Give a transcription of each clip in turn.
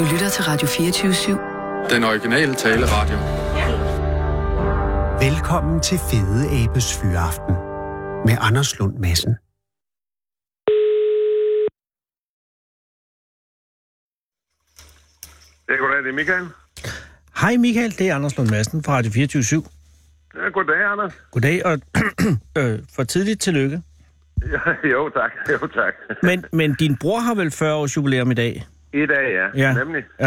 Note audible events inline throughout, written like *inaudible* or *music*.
Du lytter til Radio 24-7. Den originale taleradio. Velkommen til Fede Abes Fyraften med Anders Lund Madsen. Ja, goddag, det er Michael. Hej Michael, det er Anders Lund Madsen fra Radio 24 Ja, goddag, Anders. Goddag, og *clears throat* øh, for tidligt tillykke. Ja, *laughs* jo, tak. Jo, tak. Men, men din bror har vel 40 års jubilæum i dag? I dag, ja. Ja. Nemlig. Øh,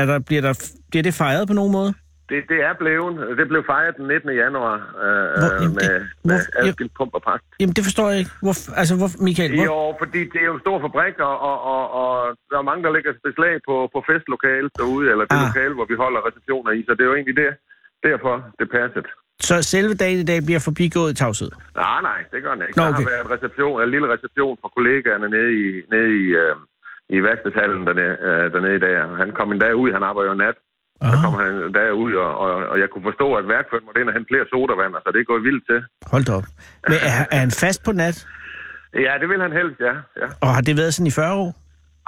er der, bliver, der, bliver det fejret på nogen måde? Det, det er blevet. Det blev fejret den 19. januar øh, Hvor- jamen, med, det- med hvor- adskilt pump og pagt. Jamen, det forstår jeg ikke. Hvor, altså, hvor, Michael, hvor, Jo, fordi det er jo en stor fabrik, og, og, og, og der er mange, der lægger beslag på, på festlokalet derude, eller det Ah. lokale, hvor vi holder receptioner i. Så det er jo egentlig det, derfor det passet. så selve dagen i dag bliver forbigået i tavshed? Nej, nej, det gør den ikke. Nå, Der okay. har været reception, en lille reception fra kollegaerne nede i, nede i, øh, i værkstedshallen dernede, øh, dernede i dag. Han kom en dag ud, han arbejder jo nat. Så kom han en dag ud, og, og, og jeg kunne forstå, at værkføren måtte ind og hente flere sodavand, så det er gået vildt til. Hold da op. Men er, er han fast på nat? Ja, det vil han helst, ja. ja. Og har det været sådan i 40 år?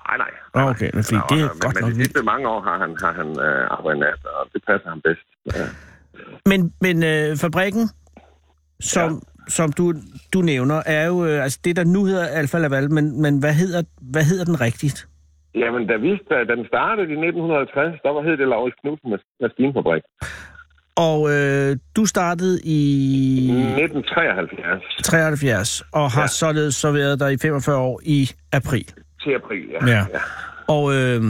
Nej, nej. Nå, okay, men det er men, godt men nok de vildt. sidste mange år har han, har han øh, arbejdet nat, og det passer ham bedst. Ja. Men, men øh, fabrikken, som. Som du, du nævner, er jo øh, altså det, der nu hedder Alfa Laval, men, men hvad, hedder, hvad hedder den rigtigt? Jamen, da, vi, da den startede i 1950, der var hed det Laurits Knudsen Mas- Maskinfabrik. Og øh, du startede i 1973 73, og har ja. Ja. således så været der i 45 år i april. til april, ja. Ja. Og øh,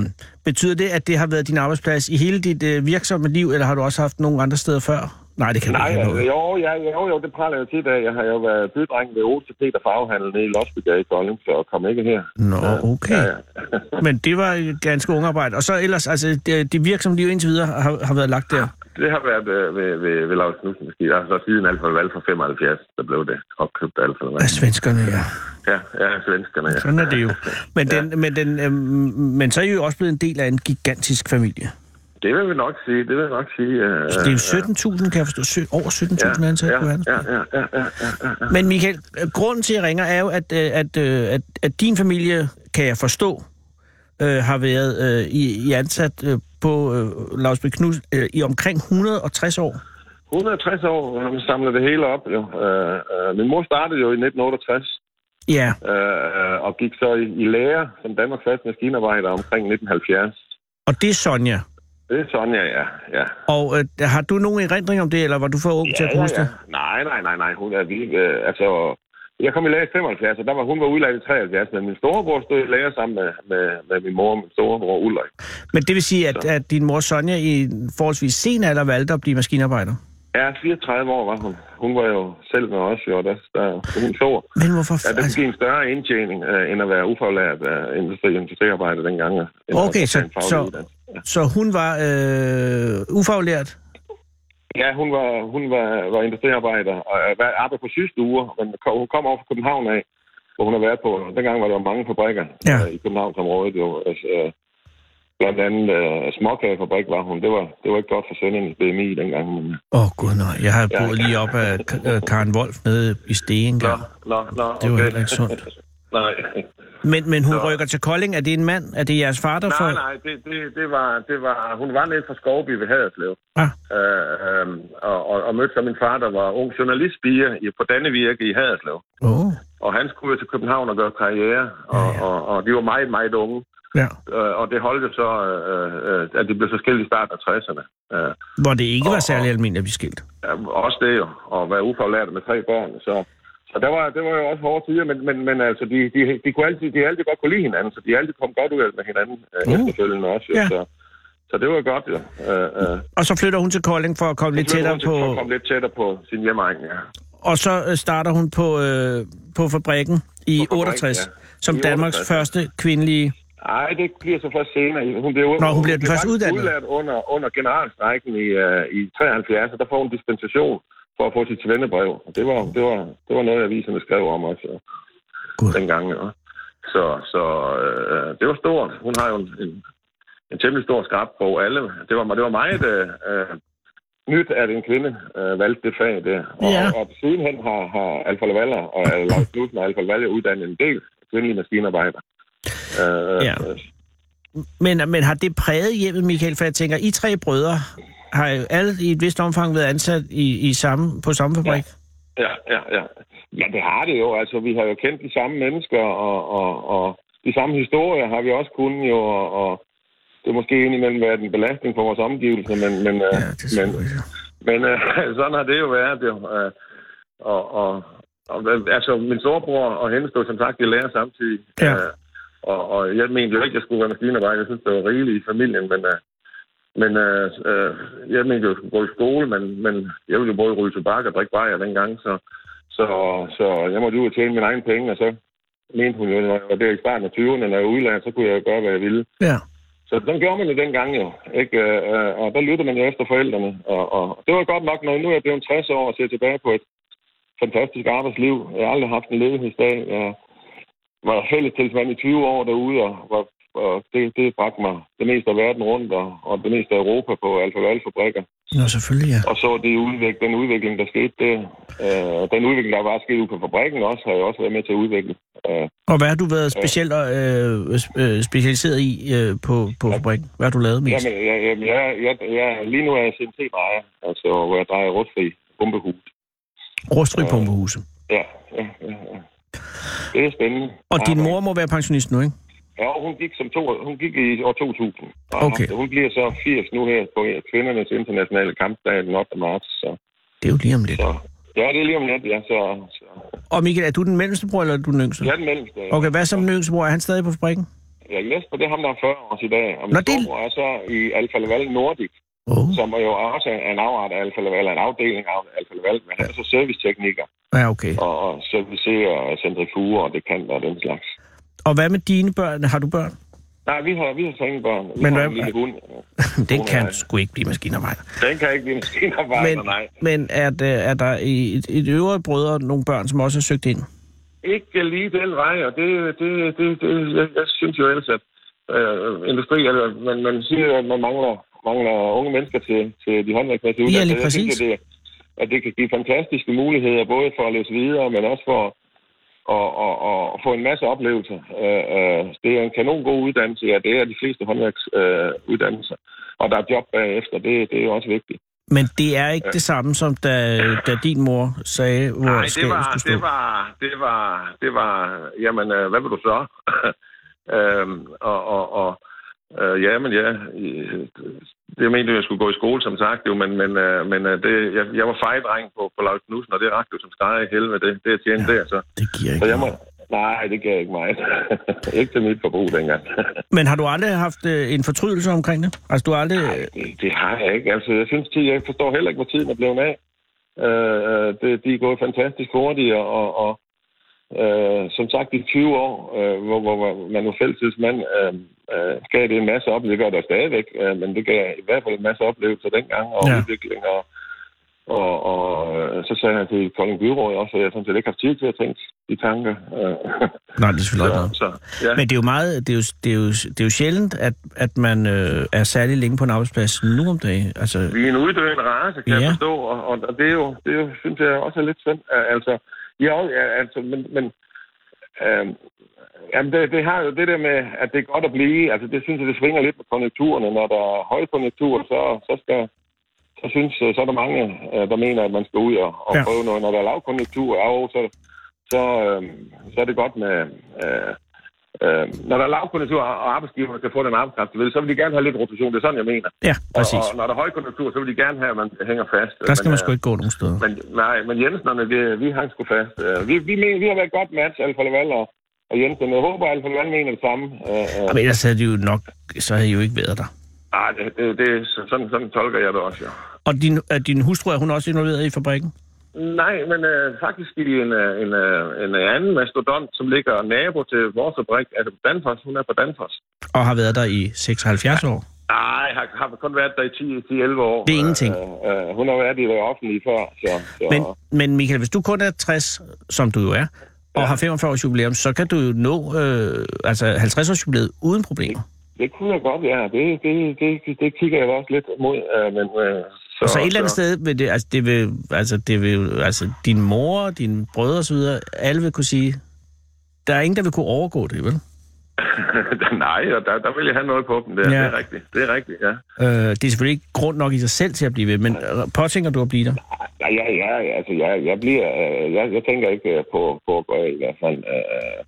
betyder det, at det har været din arbejdsplads i hele dit øh, virksomme liv, eller har du også haft nogle andre steder før? Nej, det kan Nej, ikke altså, noget. jo, ja, jo, jo, det praler jeg tit af. Jeg har jo været bydreng ved Ose Peter Farvehandel nede i Losbygade i Kolding, så kom ikke her. Nå, okay. Ja, ja. *laughs* Men det var et ganske ung arbejde. Og så ellers, altså, det, det virksomme liv indtil videre har, har været lagt der. Det har været øh, ved, ved, ved Lars Knudsen måske. Altså siden Alfa Laval fra 75, der blev det opkøbt af Alfa Laval. Af svenskerne, ja. Ja, ja, svenskerne, ja. Sådan er det jo. *laughs* Men, den, men, den, øh, men så er I jo også blevet en del af en gigantisk familie. Det vil vi nok sige, det vil jeg nok sige. Øh, Så det er jo 17.000, kan jeg forstå. Over 17.000 ja, ansatte ja, på ja, verdensplan. ja, ja, ja, ja, ja. Men Michael, grunden til, at jeg ringer, er jo, at, øh, at, øh, at, at din familie, kan jeg forstå, øh, har været øh, i, i ansat øh, på øh, Lausby Knus øh, i omkring 160 år. 160 år, når vi samler det hele op. Jo. Øh, øh, min mor startede jo i 1968, Ja, øh, og gik så i, i lære som Danmarks første maskinarbejder omkring 1970. og det er Sonja. Det er Sonja, ja. ja. Og øh, har du nogen erindring om det, eller var du for ung til at kunne huske det? Nej, nej, nej, nej. Hun er vild. Øh, altså, jeg kom i lære i 75, og der var, hun var udlært i 73, men min storebror stod i lære sammen med, med, med min mor og min storebror Ulrik. Men det vil sige, at, at din mor Sonja i forholdsvis sen alder valgte at blive maskinarbejder? Ja, 34 år var hun. Hun var jo selv med os, jo, og der, der, hun så, Men hvorfor? at det altså, en større indtjening, øh, end at være ufaglært øh, industri, industriarbejder dengang. øh, Okay, så- så-. Ja. Så hun var øh, ufaglært? Ja, hun var, hun var, var industriarbejder og arbejdede på sygestuer, men kom- hun kom over fra København af, hvor hun har været på. Dengang var der mange fabrikker Ja. øh, i Københavnsområdet. Jo, altså, øh, blandt andet øh, småkagefabrik var hun. Det var, det var ikke godt for søndernes BMI dengang. Men, Åh, oh, gud nej. Jeg har Ja. boet lige op af Karen Wolf nede i Stegen. nå, nå, nå, Det var okay. heller ikke sundt. *laughs* nej. Men, men hun Nå. rykker til Kolding. Er det en mand? Er det jeres far, der får... Nej, nej, det, det, det, var, det var... Hun var nede fra Skovby ved Haderslev. Ah. Øh, øh, og, og, og mødte så min far, der var ung journalistbier i, på Dannevirke i Haderslev. Oh. Og han skulle jo til København og gøre karriere, og, Ja, ja. og, og de var meget, meget unge. Ja. Øh, og det holdt jo så, øh, øh, at de blev så skilt i starten af 60'erne. Øh, Hvor det ikke var Og- særlig almindeligt at blive skilt. ja, også det jo, at være ufaglært med tre børn. Så, så der var, det var jo også hårde tider, men, men, men altså, de, de, de, kunne altid, de altid godt kunne lide hinanden, så de altid kom godt ud af med hinanden øh, Uh. efterfølgende også. Jo, Ja. så, så det var godt, jo. Øh, øh, Og så flytter hun til Kolding for at komme lidt tættere på... For at komme lidt tættere på sin hjemmeegn, ja. Og så øh, starter hun på, øh, på fabrikken i På fabrikken, 68, ja. som I Danmarks 68, ja. første kvindelige... Nej, det bliver så først senere. Hun bliver, Nå, hun bliver den først faktisk uddannet. udlært under, under generalstrækken i, uh, i 73, og der får hun dispensation for at få sit svendebrev. Og Det var, det var, det var noget, aviserne skrev om også øh, Gud. dengang. Ja. Så, så øh, det var stort. Hun har jo en, en, en temmelig stor skrab på alle. Det var, det var meget øh, øh, nyt, at en kvinde øh, valgte det fag der. Og, Ja. og, og sidenhen har, har Alfa Laval og Lars Knudsen og Alfa Laval uddannet en del kvindelige maskinarbejdere. Øh, Ja. øh, men, men har det præget hjemmet, Michael? For jeg tænker, I tre brødre har jo alle i et vist omfang været ansat i, i samme, på samme fabrik. Ja, ja, ja. Ja, det har det jo. Altså, vi har jo kendt de samme mennesker, og, og, og de samme historier har vi også kunnet jo, og, og det måske indimellem været en belastning for vores omgivelser, men, men, Ja, øh, det er men, men øh, *laughs* sådan har det jo været. Jo. Øh, og, og, og, altså, min storebror og hende stod som sagt i lærer samtidig. Ja. Øh, og, og jeg mente jo ikke, at jeg skulle være maskinarbejder. Jeg synes, det var rigeligt i familien, men... Øh, men øh, øh, jeg mente jo, at jeg skulle gå i skole, men, men jeg ville jo både ryge tobak og drikke bajer dengang, så, så, så jeg måtte ud og tjene mine egne penge, og så mente hun jo, når jeg var der i starten af 20'erne, når jeg var udlandet, så kunne jeg gøre, hvad jeg ville. Ja. Så den gjorde man jo dengang jo, ikke? Øh, og der lyttede man jo efter forældrene. Og, og det var godt nok, når nu er jeg blevet 60 år og ser tilbage på et fantastisk arbejdsliv. Jeg har aldrig haft en ledighedsdag. Jeg var fælles tilsmand i 20 år derude, og, var, og det, det bragte mig det meste af verden rundt, og, og det meste af Europa på Alfa fabrikker Nå, selvfølgelig, ja. Og så det udvik, den udvikling, der skete der. Øh, den udvikling, der var sket ude på fabrikken også, har jeg også været med til at udvikle. Øh, Og hvad har du været specielt øh, øh, specialiseret i øh, på, på fabrikken? Hvad har du lavet mest? Jamen, jeg, jeg, jeg, jeg, jeg, lige nu er jeg CNC-drejer, altså hvor jeg drejer rustfri pumpehus. Rustfri pumpehuse. Ja, ja, ja, ja. Det er spændende. Og din Ja, mor må være pensionist nu, ikke? Ja, hun gik, som to, hun gik i år 2000. Og Okay. Hun bliver så 80 nu her på kvindernes internationale kampdag den 8. marts. Så, Det er jo lige om lidt. så, ja, det er lige om lidt, ja. Så, så. Og Michael, er du den mellemste bror, eller er du den yngste? Jeg er den mellemste. Okay, hvad som den yngste bror? Er han stadig på fabrikken? Ja, Jesper, det er ham, der er 40 år i dag. Og Nå, min det- storebror er så i Alfa Laval Nordic, Oh. som er jo også en afart af Alfa Laval, en afdeling af Alfa Laval, men han er så servicetekniker Ja, okay. og, og servicerer centrifuger og dekanter og den slags. Og hvad med dine børn? Har du børn? Nej, vi har, vi har så ingen børn. Vi Men har hvad- en lille hund. *laughs* Den kan nej. sgu ikke blive maskinarbejder. Den kan ikke blive maskinarbejder, Men, nej. men er, der, er der i et, et øvrigt brødre nogle børn, som også har søgt ind? Ikke lige den vej, og det, det, det, det jeg, jeg synes jo ellers, at øh, industri, eller man, man siger, at man mangler, mangler unge mennesker til, til de håndværksmæssige Ja, lige Jeg præcis. synes, at det, at det kan give fantastiske muligheder, både for at læse videre, men også for at, at, at få en masse oplevelser. Øh, øh, det er en kanon god uddannelse, ja, det er de fleste håndværksuddannelser. Øh, og der er job bagefter, det, det er også vigtigt. Men det er ikke det samme, som da, da din mor sagde, hvor Nej, det var, skulle stå. det var, det var, det var, jamen, øh, hvad vil du så? *laughs* øhm, og, og, og øh, ja, men ja, det mente jeg, jeg skulle gå i skole, som sagt, jo, men, men, øh, men øh, det, jeg, jeg var fejdreng på, på Lars Knudsen, og det rakte jo som steg i helvede, det, det jeg tjente ja, der, så. Det giver Så ikke jeg må, nej, det gav ikke mig. *laughs* ikke til mit forbrug dengang. *laughs* Men har du aldrig haft øh, en fortrydelse omkring det? Altså, du har aldrig... Nej, det, det har jeg ikke. Altså, jeg synes, tid, jeg forstår heller ikke, hvor tiden er blevet af. Øh, øh, det, de er gået fantastisk hurtigt, og, og øh, som sagt i 20 år, øh, hvor, hvor, hvor man jo fællesmand øh, øh, gav det en masse oplevelser. Det gør der stadigvæk, øh, men det gav i hvert fald en masse oplevelser dengang, og Ja. udvikling, og, og, og øh, så sagde han til Kolding Byråd også, at jeg sådan set ikke har haft tid til at tænke de tanker. Øh, Nej, det er selvfølgelig ikke så, ja. Men det er jo meget, det er jo, det er jo, det er jo sjældent, at, at man øh, er særlig længe på en arbejdsplads nu om dagen. Altså, Vi er en uddøende race, kan ja. Jeg forstå, og, og, det, er jo, det er jo, synes jeg også er lidt synd. Altså, ja, ja, altså, men, men øh, jamen det, det har jo det der med, at det er godt at blive, altså det synes jeg, det svinger lidt med konjunkturerne. Når der er højkonjunktur, så, så skal så synes øh, så er der mange, øh, der mener, at man skal ud og, og Ja. prøve noget. Når der er lavkonjunktur, ja, jo, så, så, øh, så er det godt med... Øh, øh, når der er lavkonjunktur, og arbejdsgiverne kan få den arbejdskraft, de vil, så vil de gerne have lidt rotation. Det er sådan, jeg mener. ja, præcis. Og, og når der er højkonjunktur, så vil de gerne have, at man hænger fast. Der skal men, man sgu øh, ikke gå nogen steder. Men, nej, men Jensnerne, vi, vi hang sgu fast. Øh, Vi, vi, mener, vi har været et godt match, Alfa Laval og, og Jensen. Jeg håber, Alfa Laval mener det samme. Øh, øh, Men ellers havde de jo nok, så havde I jo ikke været der. nej, det, det, det, sådan, sådan tolker jeg det også, ja. Og din, din hustru, er hun også involveret i fabrikken? Nej, men øh, faktisk i en, øh, en, øh, en anden mastodont, som ligger nabo til vores fabrik, altså på Danfoss. Hun er på Danfoss. Og har været der i 76 år? Nej, har, har kun været der i 10-11 år. Det er ingenting. Øh, øh, hun har været i det offentlige før, så... så Men, men Michael, hvis du kun er 60, som du jo er, og har 45 års jubilæum, så kan du jo nå øh, altså 50 års jubilæet uden problemer. Det kunne jeg godt, ja. Det, det, det, det kigger jeg også lidt mod. Øh, men, øh, så, Og så et eller andet sted vil det, altså det vil, altså det vil, altså din mor, dine brødre og så videre, alle vil kunne sige, der er ingen, der vil kunne overgå det, vel? *laughs* Nej, og der, der vil jeg have noget på dem. Der. Ja. Det er rigtigt. Det er rigtigt, ja. Øh, det er selvfølgelig ikke grund nok i sig selv til at blive ved, men øh, påtænker du at blive der? Nej, ja, ja, altså, jeg, jeg bliver, øh, jeg, jeg tænker ikke øh, på, på at gå af i hvert fald. Øh,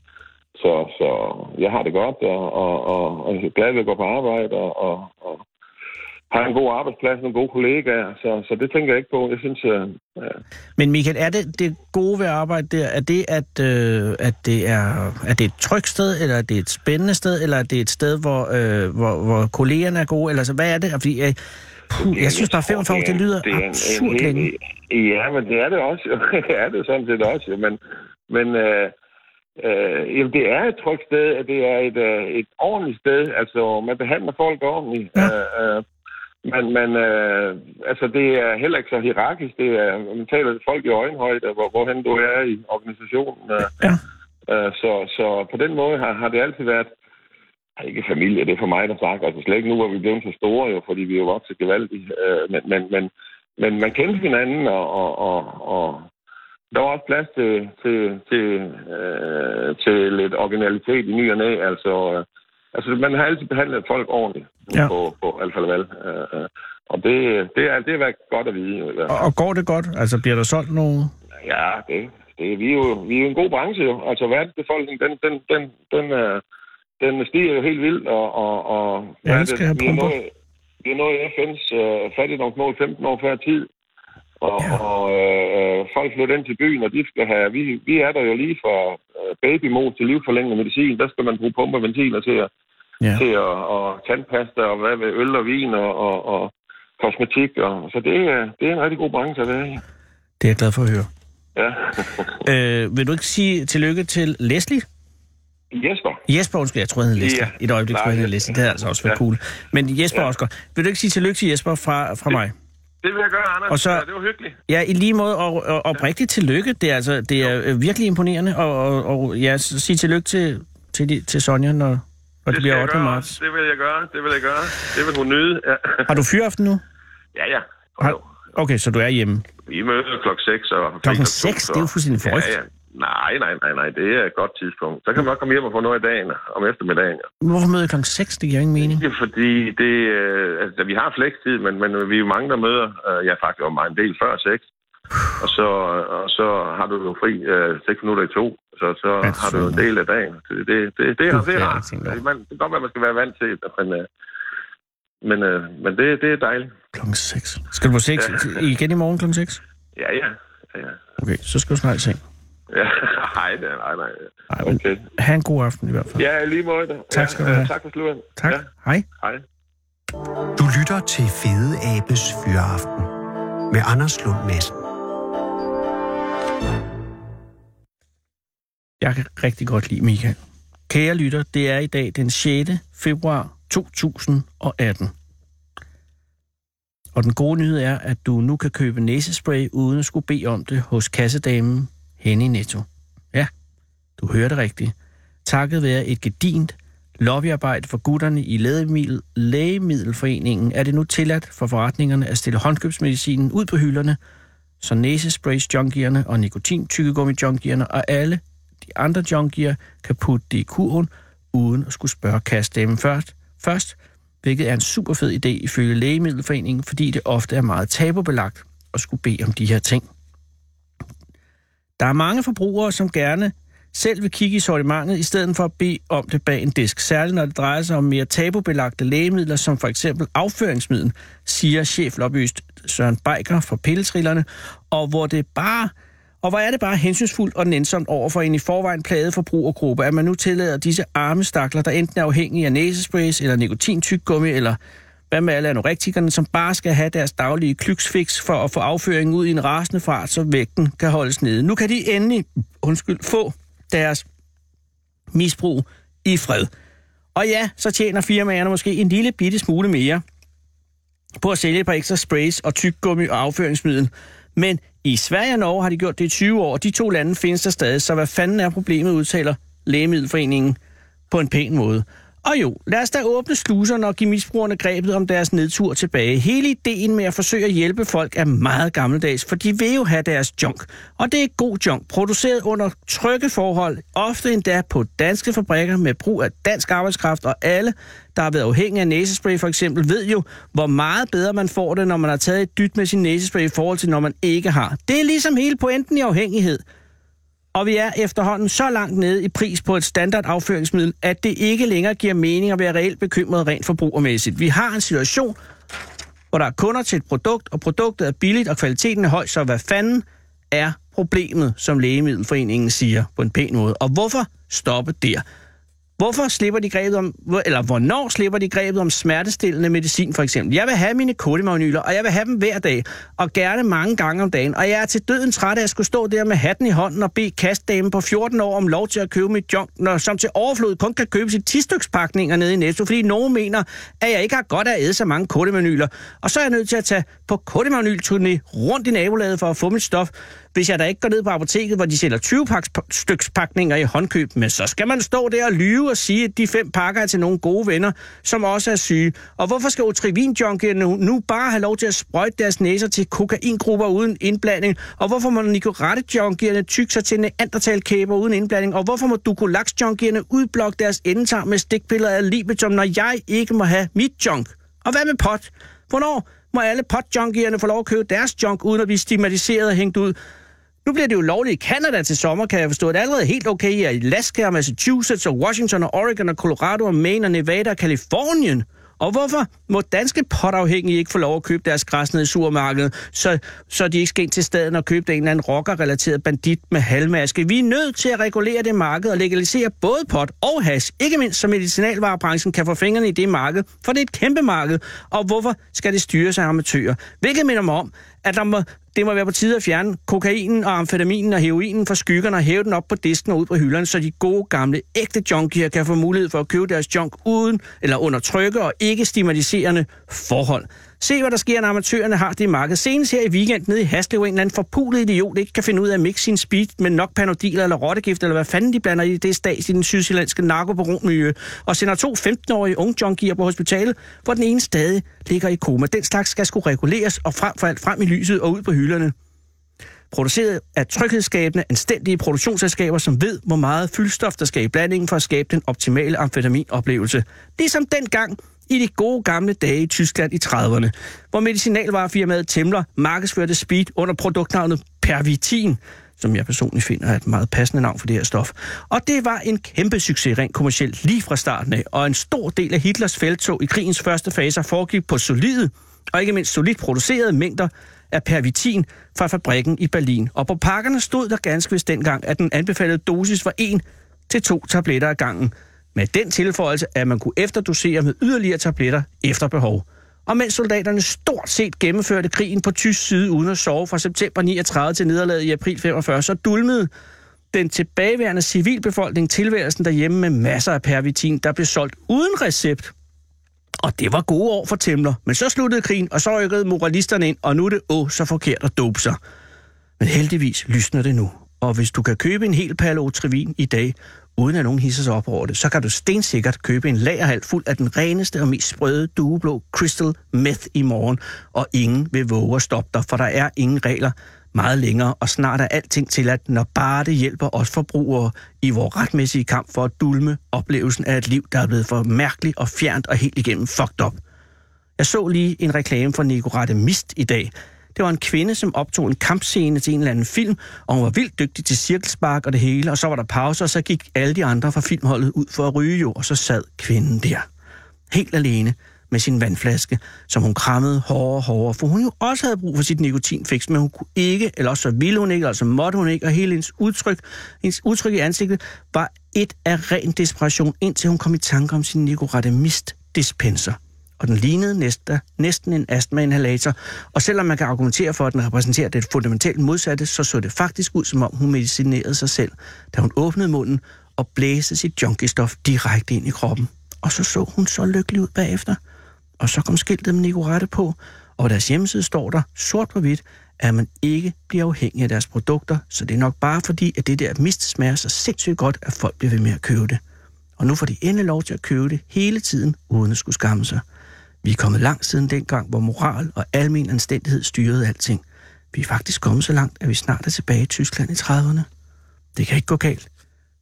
så, så jeg har det godt, og, og, og, og jeg er glad ved at gå på arbejde, og, og, og har en god arbejdsplads, nogle gode kollegaer, så, så det tænker jeg ikke på. Jeg synes, øh, ja. Men Michael, er det det gode ved at arbejde der, er det, at, øh, at det er, er det et trygt sted, eller er det et spændende sted, eller er det et sted, hvor, øh, hvor, hvor kollegerne er gode, eller så hvad er det? Fordi, øh, puh, jeg synes bare 45 år, det lyder det er absurd en, længe. en, Ja, men det er det også. *laughs* det er det sådan set også. Men, men øh, øh, jamen, det er et trygt sted, at det er et, øh, et ordentligt sted. Altså, man behandler folk ordentligt. Ja. Øh, øh, men, men øh, altså, det er heller ikke så hierarkisk. Det er, man taler til folk i øjenhøjde, hvor, hvorhen du er i organisationen. Øh, Ja. øh, så, så på den måde har, har det altid været ikke familie, det er for mig, der sagt. Altså slet ikke nu, hvor vi blevet så store, jo, fordi vi er jo vokset gevaldigt. Øh, men, men, men, men man kendte hinanden, og, og, og, og der var også plads til, til, til, øh, til lidt originalitet i ny og næ. Altså, øh, altså, man har altid behandlet folk ordentligt Ja. på, på Alfa Laval. Øh, øh, og det, det, er, det været godt at vide. Og, og går det godt? Altså, bliver der solgt nogle... Ja, det, det, vi, er jo, vi er jo en god branche jo. Altså verdensbefolkningen, den, den, den, den, øh, den stiger jo helt vildt, og, og, og Ja, skal have vi er nået, vi er nået FN's øh, fattigdomsmål 15 år før tid, og, Ja. og øh, folk flytter ind til byen, og de skal have, vi, vi er der jo lige fra øh, babymod til livforlængende medicin, der skal man bruge pumperventiler til at, Ja. til at, og tandpasta, og hvad ved øl og vin, og, og, og kosmetik, og, så det, er- det er en rigtig god branche at være i. Det er jeg glad for at høre. Ja. *laughs* Øh, vil du ikke sige tillykke til Leslie? Jesper. Jesper, undskyld, jeg troede, han hed Leslie. Ja. Et øjeblik Nej, skulle han Jesper. Leslie. Det havde altså også været Ja. cool. Men Jesper Ja. også godt. Vil du ikke sige tillykke til Jesper fra, fra mig? Det vil jeg gøre, Anders. Og så- ja, det var hyggeligt. Ja, i lige måde, og, og oprigtigt tillykke. Det er, altså, det er øh, virkelig imponerende, og, og, og ja, sig tillykke til, til, til Sonja, når, når det, Det bliver skal 8. jeg gøre. marts. Det vil jeg gøre. Det vil jeg gøre. Det vil hun nyde. Ja, Har du fyraften nu? ja. ja. Har, Jo. okay, så du er hjemme. Vi møder klokken 6 og... Klokken fik og to, 6? så- Det er jo fuldstændig forrygt. Ja, ja. Nej, nej, nej, nej. Det er et godt tidspunkt. Så kan man godt komme hjem og få noget i dagen om eftermiddagen. Ja. Hvorfor møder klokken 6? Det giver ingen mening. Det er fordi, det, øh, altså, vi har flekstid, men, men vi er jo mange, der møder. Øh, jeg er faktisk jo meget en del før 6. Og så, og så har du jo fri øh, 6 minutter i to. Så, så Ja, har du jo en del af dagen. Det, det, det, det, er, det er rart. over. Man, det kan godt være, man skal være vant til men, øh, men, øh, men det, det er dejligt. Klokken 6. Skal du på 6 Ja. igen i morgen klokken 6? Ja, ja. ja, ja. Okay, så skal du snart i seng. Ja, *laughs* nej, nej, nej. Ej, men Okay. ha' en god aften i hvert fald. Ja, lige måde. Tak ja, skal du have. Tak for slutten. Tak. Ja, Hej. hej. Du lytter til Fede Abes Fyraften med Anders Lund Madsen. Jeg kan rigtig godt lide Michael. Kære lytter, det er i dag den 6. februar 2018. Og den gode nyhed er, at du nu kan købe næsespray uden at skulle bede om det hos kassedamen henne i Netto. Ja, du hørte rigtigt. Takket være et gedint lobbyarbejde for gutterne i Lægemiddel, Lægemiddelforeningen er det nu tilladt for forretningerne at stille håndkøbsmedicinen ud på hylderne, så næsesprays junkierne og nikotin tykkegummi junkierne og alle de andre junkier kan putte det i kurven, uden at skulle spørge kassedamen først, først, hvilket er en super fed idé ifølge Lægemiddelforeningen, fordi det ofte er meget tabubelagt at skulle bede om de her ting. Der er mange forbrugere, som gerne selv vil kigge i sortimentet, i stedet for at bede om det bag en disk. Særligt når det drejer sig om mere tabubelagte lægemidler, som for eksempel afføringsmiddel, siger cheflobbyist Søren Beiker fra Pilletrillerne, og hvor det bare og hvor er det bare hensynsfuldt og nænsomt over for en i forvejen plaget forbrugergruppe, at man nu tillader disse arme stakler, der enten er afhængige af næsesprays eller nikotintyggummi, eller hvad med alle anorektikerne, som bare skal have deres daglige klyksfix for at få afføringen ud i en rasende fart, så vægten kan holdes nede. Nu kan de endelig, undskyld, få deres misbrug i fred. Og ja, så tjener firmaerne måske en lille bitte smule mere på at sælge et par ekstra sprays og tyggegummi og afføringsmiddel. Men i Sverige og Norge har de gjort det i 20 år, og de to lande findes der stadig, så hvad fanden er problemet, udtaler Lægemiddelforeningen på en pæn måde. Og jo, lad os da åbne sluserne og give misbrugerne grebet om deres nedtur tilbage. Hele ideen med at forsøge at hjælpe folk er meget gammeldags, for de vil jo have deres junk. Og det er god junk, produceret under trygge forhold, ofte endda på danske fabrikker med brug af dansk arbejdskraft, og alle, der har været afhængige af næsespray for eksempel, ved jo, hvor meget bedre man får det, når man har taget et dyt med sin næsespray i forhold til, når man ikke har. Det er ligesom hele pointen i afhængighed. Og vi er efterhånden så langt nede i pris på et standard afføringsmiddel, at det ikke længere giver mening at være reelt bekymret rent forbrugermæssigt. Vi har en situation, hvor der er kunder til et produkt, og produktet er billigt, og kvaliteten er høj, så hvad fanden er problemet, som Lægemiddelforeningen siger på en pæn måde? Og hvorfor stoppe der? Hvorfor slipper de grebet om, eller hvornår slipper de grebet om smertestillende medicin for eksempel? Jeg vil have mine kodimagnyler, og jeg vil have dem hver dag, og gerne mange gange om dagen. Og jeg er til døden træt af at skulle stå der med hatten i hånden og bede kastdamen på 14 år om lov til at købe mit junk, når som til overflod kun kan købe sit 10 pakninger nede i Netto, fordi nogen mener, at jeg ikke har godt af at æde så mange kodimagnyler. Og så er jeg nødt til at tage på kodimagnyl rundt i nabolaget for at få mit stof, hvis jeg da ikke går ned på apoteket, hvor de sælger 20 styks pakninger i håndkøb, men så skal man stå der og lyve og sige, at de fem pakker er til nogle gode venner, som også er syge. Og hvorfor skal otrivin nu, nu bare have lov til at sprøjte deres næser til kokaingrupper uden indblanding? Og hvorfor må nikorette tykke sig til neandertalkæber uden indblanding? Og hvorfor må dukolax udblokke deres endetarm med stikpiller af libetum, når jeg ikke må have mit junk? Og hvad med pot? Hvornår må alle potjunkierne få lov at købe deres junk, uden at blive stigmatiseret og hængt ud? Nu bliver det jo lovligt i Canada til sommer, kan jeg forstå. Det er allerede helt okay i Alaska og Massachusetts og Washington og Oregon og Colorado og Maine og Nevada og Kalifornien. Og hvorfor må danske potafhængige ikke få lov at købe deres græs ned i supermarkedet, så, så de ikke skal ind til staden og købe en eller anden rocker-relateret bandit med halvmaske? Vi er nødt til at regulere det marked og legalisere både pot og hash, ikke mindst så medicinalvarebranchen kan få fingrene i det marked, for det er et kæmpe marked. Og hvorfor skal det styres af amatører? Hvilket minder mig om, at der må, det må være på tide at fjerne kokainen og amfetaminen og heroinen fra skyggerne og hæve den op på disken og ud på hylderne, så de gode gamle ægte junkier kan få mulighed for at købe deres junk uden eller under trygge og ikke stigmatiserende forhold. Se, hvad der sker, når amatørerne har det i markedet. Senest her i weekend nede i Haslev, en eller anden forpulet idiot ikke kan finde ud af at mixe sin speed med nok panodil eller rottegift, eller hvad fanden de blander i det stats i den sydsjællandske narkobaronmiljø, og sender to 15-årige unge junkier på hospitalet, hvor den ene stadig ligger i koma. Den slags skal skulle reguleres og frem for alt frem i lyset og ud på hylderne produceret af tryghedsskabende, anstændige produktionsselskaber, som ved, hvor meget fyldstof der skal i blandingen for at skabe den optimale amfetaminoplevelse. Ligesom dengang, i de gode gamle dage i Tyskland i 30'erne, hvor medicinalvarefirmaet Temler markedsførte speed under produktnavnet Pervitin, som jeg personligt finder er et meget passende navn for det her stof. Og det var en kæmpe succes rent kommercielt lige fra starten af, og en stor del af Hitlers feltog i krigens første faser foregik på solide og ikke mindst solidt producerede mængder af pervitin fra fabrikken i Berlin. Og på pakkerne stod der ganske vist dengang, at den anbefalede dosis var 1 til to tabletter ad gangen med den tilføjelse, at man kunne efterdosere med yderligere tabletter efter behov. Og mens soldaterne stort set gennemførte krigen på tysk side uden at sove fra september 39 til nederlaget i april 45, så dulmede den tilbageværende civilbefolkning tilværelsen derhjemme med masser af pervitin, der blev solgt uden recept. Og det var gode år for Temler. Men så sluttede krigen, og så rykkede moralisterne ind, og nu er det åh så forkert at dope sig. Men heldigvis lysner det nu. Og hvis du kan købe en hel palle Trivin i dag, uden at nogen hisser sig op over det, så kan du stensikkert købe en lagerhal fuld af den reneste og mest sprøde dueblå crystal meth i morgen, og ingen vil våge at stoppe dig, for der er ingen regler meget længere, og snart er alting til, at når bare det hjælper os forbrugere i vores retmæssige kamp for at dulme oplevelsen af et liv, der er blevet for mærkeligt og fjernt og helt igennem fucked up. Jeg så lige en reklame for Nicorette Mist i dag, det var en kvinde, som optog en kampscene til en eller anden film, og hun var vildt dygtig til cirkelspark og det hele, og så var der pause, og så gik alle de andre fra filmholdet ud for at ryge jo, og så sad kvinden der. Helt alene med sin vandflaske, som hun krammede hårdere og hårdere, for hun jo også havde brug for sit nikotinfix, men hun kunne ikke, eller også så ville hun ikke, eller så måtte hun ikke, og hele hendes udtryk, hendes udtryk i ansigtet var et af ren desperation, indtil hun kom i tanke om sin Nicorette dispenser og den lignede næsten, næsten en astma-inhalator. Og selvom man kan argumentere for, at den repræsenterer det fundamentalt modsatte, så så det faktisk ud, som om hun medicinerede sig selv, da hun åbnede munden og blæste sit junkie-stof direkte ind i kroppen. Og så så hun så lykkelig ud bagefter. Og så kom skiltet med Nicorette på, og deres hjemmeside står der sort på hvidt, at man ikke bliver afhængig af deres produkter, så det er nok bare fordi, at det der mist smager så sindssygt godt, at folk bliver ved med at købe det. Og nu får de endelig lov til at købe det hele tiden, uden at skulle skamme sig. Vi er kommet langt siden dengang, hvor moral og almen anstændighed styrede alting. Vi er faktisk kommet så langt, at vi snart er tilbage i Tyskland i 30'erne. Det kan ikke gå galt.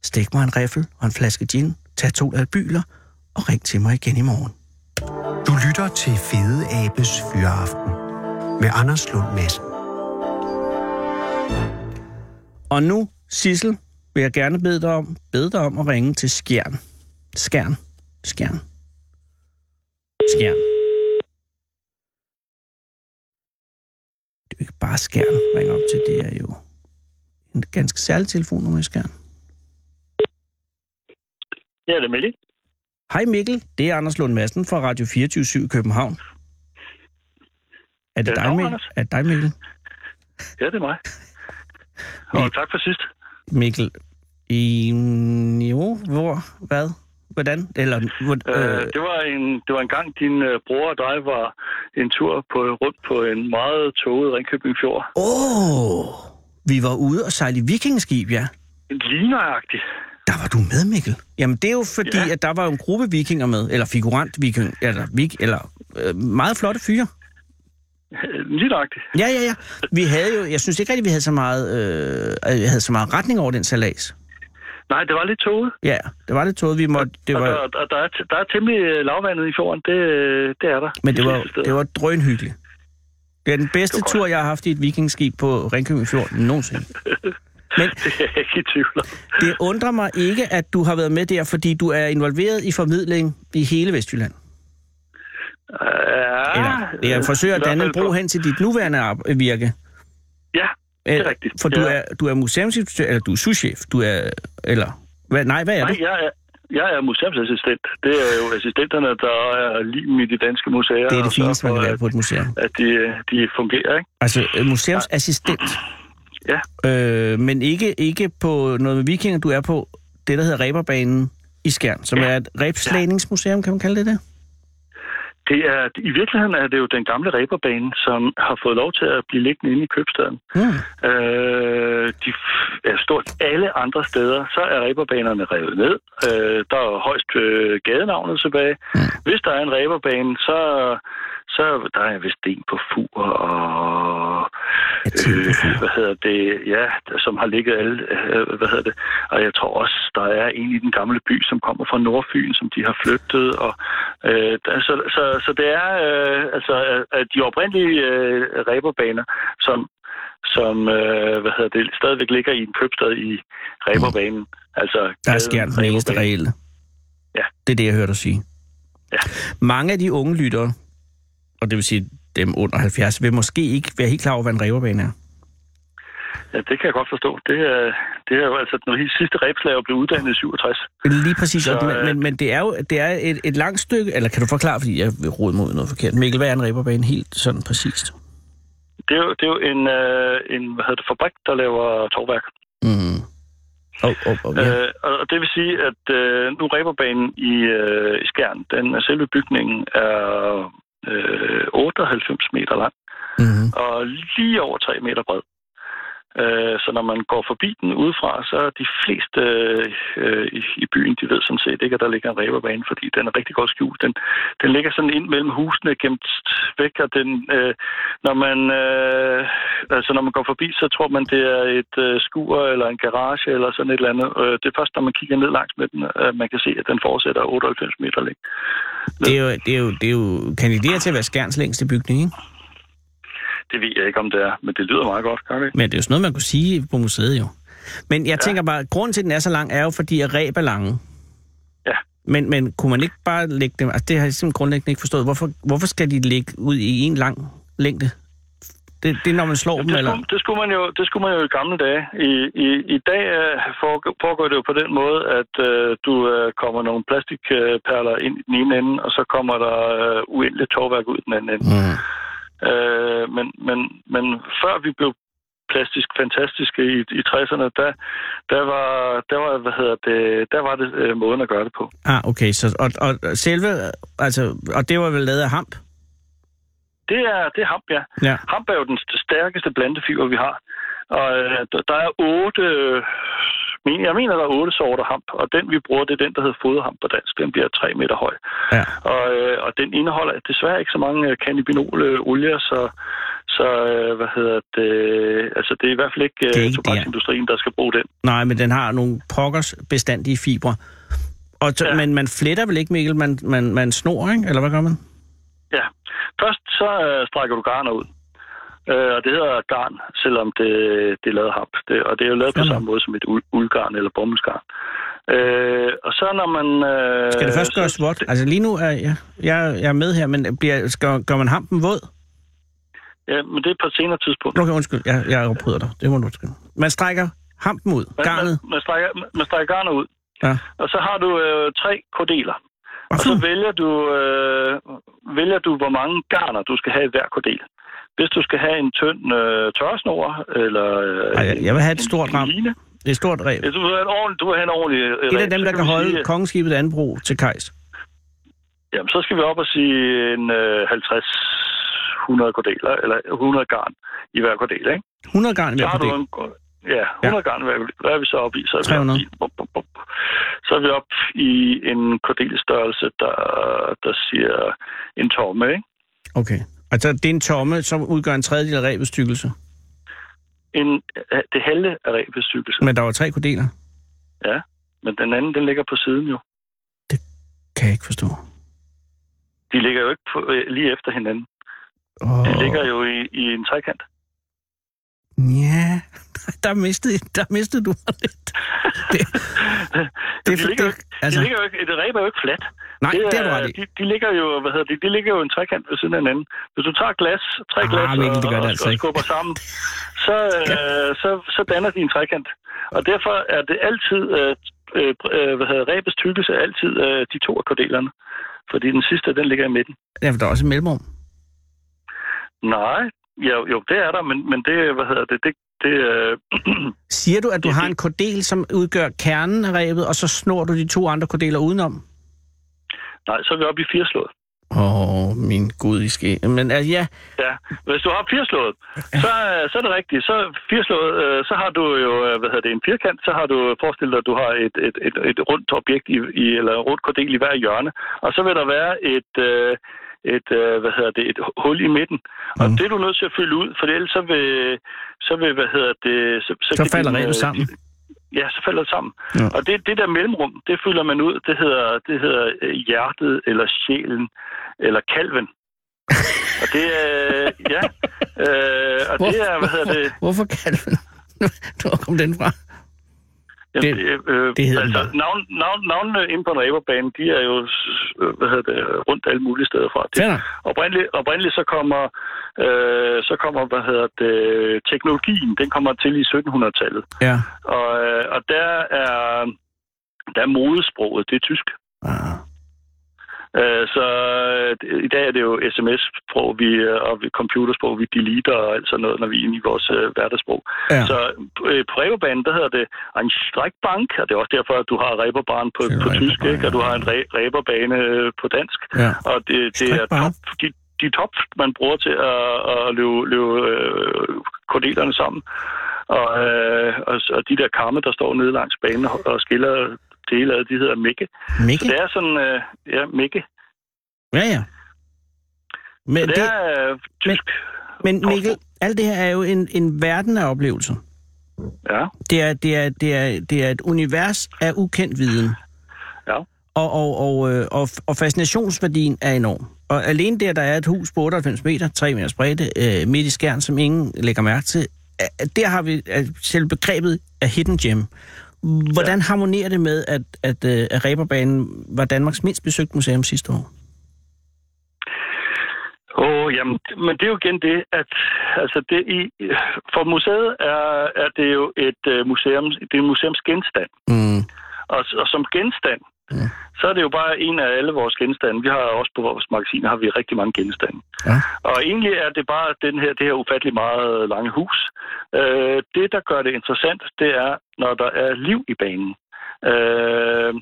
Stik mig en riffel og en flaske gin, tag to albyler og ring til mig igen i morgen. Du lytter til Fede Abes Fyraften med Anders Lund Madsen. Og nu, Sissel, vil jeg gerne bede dig om, bede dig om at ringe til Skjern. Skjern. Skjern. Skjern. Det er jo ikke bare Skjern, ringe op til. Det er jo en ganske særlig telefonnummer i Skjern. Ja, det er Mikkel. Hej Mikkel, det er Anders Lund Madsen fra Radio 24 i København. Er det, Ja, dig, Mikkel? Anders. Er det dig, Mikkel? Ja, det er mig. Og tak for sidst. Mikkel, i, jo, hvor, hvad, hvordan, eller, hvor, Øh, det, var en, det var en gang, din øh, bror og dig var en tur på, rundt på en meget toget Ringkøbing Fjord. Åh, oh, vi var ude og sejle i vikingeskib, ja. Ligneragtigt. Der var du med, Mikkel. Jamen, det er jo fordi, ja. At der var en gruppe vikinger med, eller figurant viking, eller, vik, eller øh, meget flotte fyre. *laughs* Ligneragtigt. Ja, ja, ja. Vi havde jo, jeg synes ikke rigtig, vi havde så meget, øh, øh, havde så meget retning over den salas. Nej, det var lidt toget. Ja, det var det tåget, vi måtte, det Og var, der, der, der, er, der er temmelig øh, lavvandet i fjorden. Det, øh, det er der. men de det var, det var drønhyggeligt. Det er den bedste Det tur, jeg har haft i et vikingskib på Ringkøbing Fjord nogensinde. *laughs* Men Det er jeg ikke i tvivl om. det undrer mig ikke, at du har været med der, fordi du er involveret i formidling i hele Vestjylland. Ja, Eller, jeg forsøger at danne en bro hen til dit nuværende virke. Ja, det Øh, er rigtigt. For du ja. er, du er museumsinspektør, eller du er souschef, du er, eller, hvad, nej, hvad er Nej, du? jeg er, jeg er museumsassistent. Det er jo assistenterne, der er liven i de danske museer. Det er det fineste, man kan være på et museum. At, de, de fungerer, ikke? Altså, øh, museumsassistent. Ja. Øh, men ikke, ikke på noget med vikinger, du er på det, der hedder Reberbanen i Skjern, som Ja. er et rebslagningsmuseum, kan man kalde det det? Det er, I virkeligheden er det jo den gamle ræberbane, som har fået lov til at blive liggende inde i købstaden. Hmm. Øh, de, ja, stort alle andre steder, så er ræberbanerne revet ned. Øh, der er højst øh, gadenavnet tilbage. Mm. Hvis der er en ræberbane, så, så der er vist en på fur og Fur. hvad hedder det, ja, som har ligget alle, øh, hvad hedder det, og jeg tror også, der er en i den gamle by, som kommer fra Nordfyn, som de har flyttet, og øh, så, så, så det er øh, altså øh, de oprindelige øh, ræberbaner, som som øh, hvad hedder det, stadigvæk ligger i en købstad i ræberbanen. Altså, Der er Skjern den eneste reelle. Ja. Det er det, jeg hørte dig sige. Ja. Mange af de unge lyttere, og det vil sige dem under 70, vil måske ikke være helt klar over, hvad en reberbane er. Ja, det kan jeg godt forstå. Det er, det er jo altså, når de sidste rebslager blev uddannet i 67. Lige præcis, Så, men, øh, men, men det er jo det er et, et langt stykke, eller kan du forklare, fordi jeg vil rode mod noget forkert. Mikkel, hvad er en reberbane helt sådan præcist? Det er jo, det er jo en, øh, en hvad hedder det, fabrik, der laver tovværk. Mm. Oh, oh, oh, ja. Øh, og det vil sige, at øh, nu ræberbanen i, øh, i Skjern, den selve bygningen er øh, 98 meter lang mm. og lige over 3 meter bred. Øh, så når man går forbi den udefra, så er de fleste øh, i, i byen, de ved sådan set ikke, at der ligger en ræberbane, fordi den er rigtig godt skjult. Den, den ligger sådan ind mellem husene gemt væk, og den, øh, når, man, øh, altså når man går forbi, så tror man, det er et øh, skur eller en garage eller sådan et eller andet. Øh, det er først, når man kigger ned langs med den, at man kan se, at den fortsætter 98 meter længde. Det, er jo, det, er jo, det er jo kandiderer til at være Skjerns længste bygning, ikke? Det ved jeg ikke, om det er, men det lyder meget godt, gør det? Men det er jo sådan noget, man kunne sige på museet jo. Men jeg ja. tænker bare, grunden til, at den er så lang, er jo fordi, at ræb er lange. Ja. Men, men kunne man ikke bare lægge dem... Altså, det har jeg simpelthen grundlæggende ikke forstået. Hvorfor, hvorfor skal de ligge ud i en lang længde? Det, det er, når man slår dem, Det eller... skulle, det, skulle man jo, det skulle man jo i gamle dage. I, i, i dag øh, foregår, foregår det jo på den måde, at øh, du øh, kommer nogle plastikperler ind i den ene ende, og så kommer der øh, uendeligt tovværk ud den anden ende. Mm. Øh, men, men, men før vi blev plastisk fantastiske i, i 60'erne, der, der, var, der, var, hvad hedder det, der var det øh, måden at gøre det på. Ah, okay. Så, og, og selve... Altså, og det var vel lavet af hamp? Det er, det er hamp, ja. Ja. Hamp er jo den st- stærkeste blandefiber, vi har. Og øh, der- er otte jeg mener, der er otte sorter hamp, og den vi bruger, det er den, der hedder foderhamp på dansk. Den bliver tre meter høj. Ja. Og, øh, og den indeholder desværre ikke så mange øh, cannabinol-olier, så, så øh, hvad hedder det, altså det er i hvert fald ikke, øh, ikke tobaksindustrien, der skal bruge den. Nej, men den har nogle pokkers bestandige fibre. Og. Ja. Men man fletter vel ikke, Mikkel? Man, man, man snor, ikke? Eller hvad gør man? Ja. Først så øh, strækker du garner ud. Øh, og det hedder garn, selvom det, det er lavet hamp. Det, og det er jo lavet på Sådan. samme måde som et uld, uldgarn eller bomuldsgarn. Øh, og så når man... Øh, Skal det først så- gøres vådt? Altså lige nu er jeg, jeg, jeg er med her, men bliver, skal, gør man hampen våd? Ja, men det er på et senere tidspunkt. Okay, undskyld. Jeg, jeg afbryder dig. Det må du undskylde. Man strækker hampen ud. Man- Garnet. Man, man, strækker, man strækker garnet ud. Ja. Og så har du øh, tre kodeler. Hvad Og så vælger du, øh, vælger du, hvor mange garner du skal have i hver kodel. Hvis du skal have en tynd øh, tørresnor, eller... Øh, Ej, jeg- vil have et stort ram. line, Det er et stort ræb. Ja, du vil have en ordentlig, du vil have en ordentlig Et af ræb. dem, Så der kan vi holde sige, kongeskibet Anbro til kajs. Jamen, så skal vi op og sige en øh, 50 100 kodeler, eller 100 garn i hver kodel, ikke? 100 garn i hver fordel. en, ja, 100 ja. garn, hvad, hvad er vi så oppe i? Så er vi 300. oppe i, bup, bup, bup. Så er vi oppe i en kodelstørrelse, der, der siger en tomme, ikke? Okay. Altså, det er en tomme, som udgør en tredjedel af ræbets tykkelse. En, øh, det halve af ræbestykkelse. Men der var tre kodeler. Ja, men den anden, den ligger på siden jo. Kan jeg ikke forstå. De ligger jo ikke på, øh, lige efter hinanden. Oh. De ligger jo i, i en trekant. Ja, *laughs* der mistede, der mistede du mig lidt. Det, *laughs* det, de, ligger, jo det, altså, de ligger jo ikke, et ræb er jo ikke fladt. nej, det, er du ret i. de, de, ligger jo, hvad hedder det, de ligger jo en trekant ved siden af hinanden. Hvis du tager glas, tre Ah, glas Mikkel, det gør og, det og, altså og ikke. skubber sammen, *laughs* så, øh, så, så danner de en trekant. Og derfor er det altid, øh, øh, øh, hvad hedder ræbets tykkelse er altid øh, de to af kordelerne. Fordi den sidste, den ligger i midten. Ja, for der er også et mellemrum. Nej, jo, jo det er der, men, men det, hvad hedder det, det, det øh, *clears throat* Siger du, at du har en kodel, som udgør kernen af ræbet, og så snor du de to andre kodeler udenom? nej, så er vi oppe i fireslået. Åh, oh, min gud, I skal... Men altså, ja, Ja, hvis du har fireslået, så, øh, så er det rigtigt. Så fireslået, øh, så har du jo, hvad hedder det, en firkant, så har du forestillet dig, at du har et, et, et, et rundt objekt i, i, eller rundt kodel i hver hjørne, og så vil der være et, øh, et, øh, hvad hedder det, et hul i midten. Og Mm. det er du nødt til at fylde ud, for ellers så vil, så vil, hvad hedder det... Så, Så kan falder øh, sammen. Ja, så falder det sammen. Ja. Og det, det der mellemrum, det fylder man ud, det hedder, det hedder øh, hjertet, eller sjælen, eller kalven. og det er, ja, øh, og det er, hvad hedder det, *laughs* Hvorfor du... *laughs* Hvor kom den fra? Det- øh, det hedder altså, navn, navn, navnene inde på en ræberbane, de er jo øh, hvad hedder det, rundt alle mulige steder fra. Det, oprindeligt, oprindeligt så kommer, øh, så kommer hvad hedder det, teknologien, den kommer til i 1700-tallet. Ja. Og, øh, og der er, der er modesproget, det er tysk. Ah. Øh, så øh, i dag er det jo sms-sprog vi, øh, og vi- computersprog, vi deleter og alt sådan noget, når vi er inde i vores hverdagssprog. Ja. Så på ræberbanen, der hedder det en strækbank, og det er også derfor, at du har ræberbane på, på tysk, ikke? og du har en ræberbane øh, på dansk. Ja. Og det, det er top, de, de top, man bruger til at, at løbe, løbe øh, kordelerne sammen. Og, øh, og, og de der kamme, der står nede langs banen og skiller dele af, de hedder mikke. Mikke? Så det er sådan, øh, ja, mikke. Ja, ja. Men, Så det, det, er øh, tysk. men Mikkel, alt det her er jo en, en verden af oplevelser. Ja, Det er, det, er, det, er, det er et univers af ukendt viden. ja. Og, og, og, øh, og, og fascinationsværdien er enorm. Og alene der, der er et hus på 98 meter, 3 meters bredde, øh, midt i skærn, som ingen lægger mærke til, øh, der har vi selv begrebet af hidden gem. Hvordan ja. harmonerer det med, at, at, øh, at Reberbanen var Danmarks mindst besøgte museum sidste år? Åh, oh, jamen, men det er jo igen det, at altså det i, for museet er, er det jo et uh, museum, det er en museumsgenstand. Mm. Og, og som genstand, Ja. så er det jo bare en af alle vores genstande. Vi har også på vores magasin har vi rigtig mange genstande. Ja. Og egentlig er det bare den her, det her ufattelig meget lange hus. Øh, det, der gør det interessant, det er, når der er liv i banen. Øh,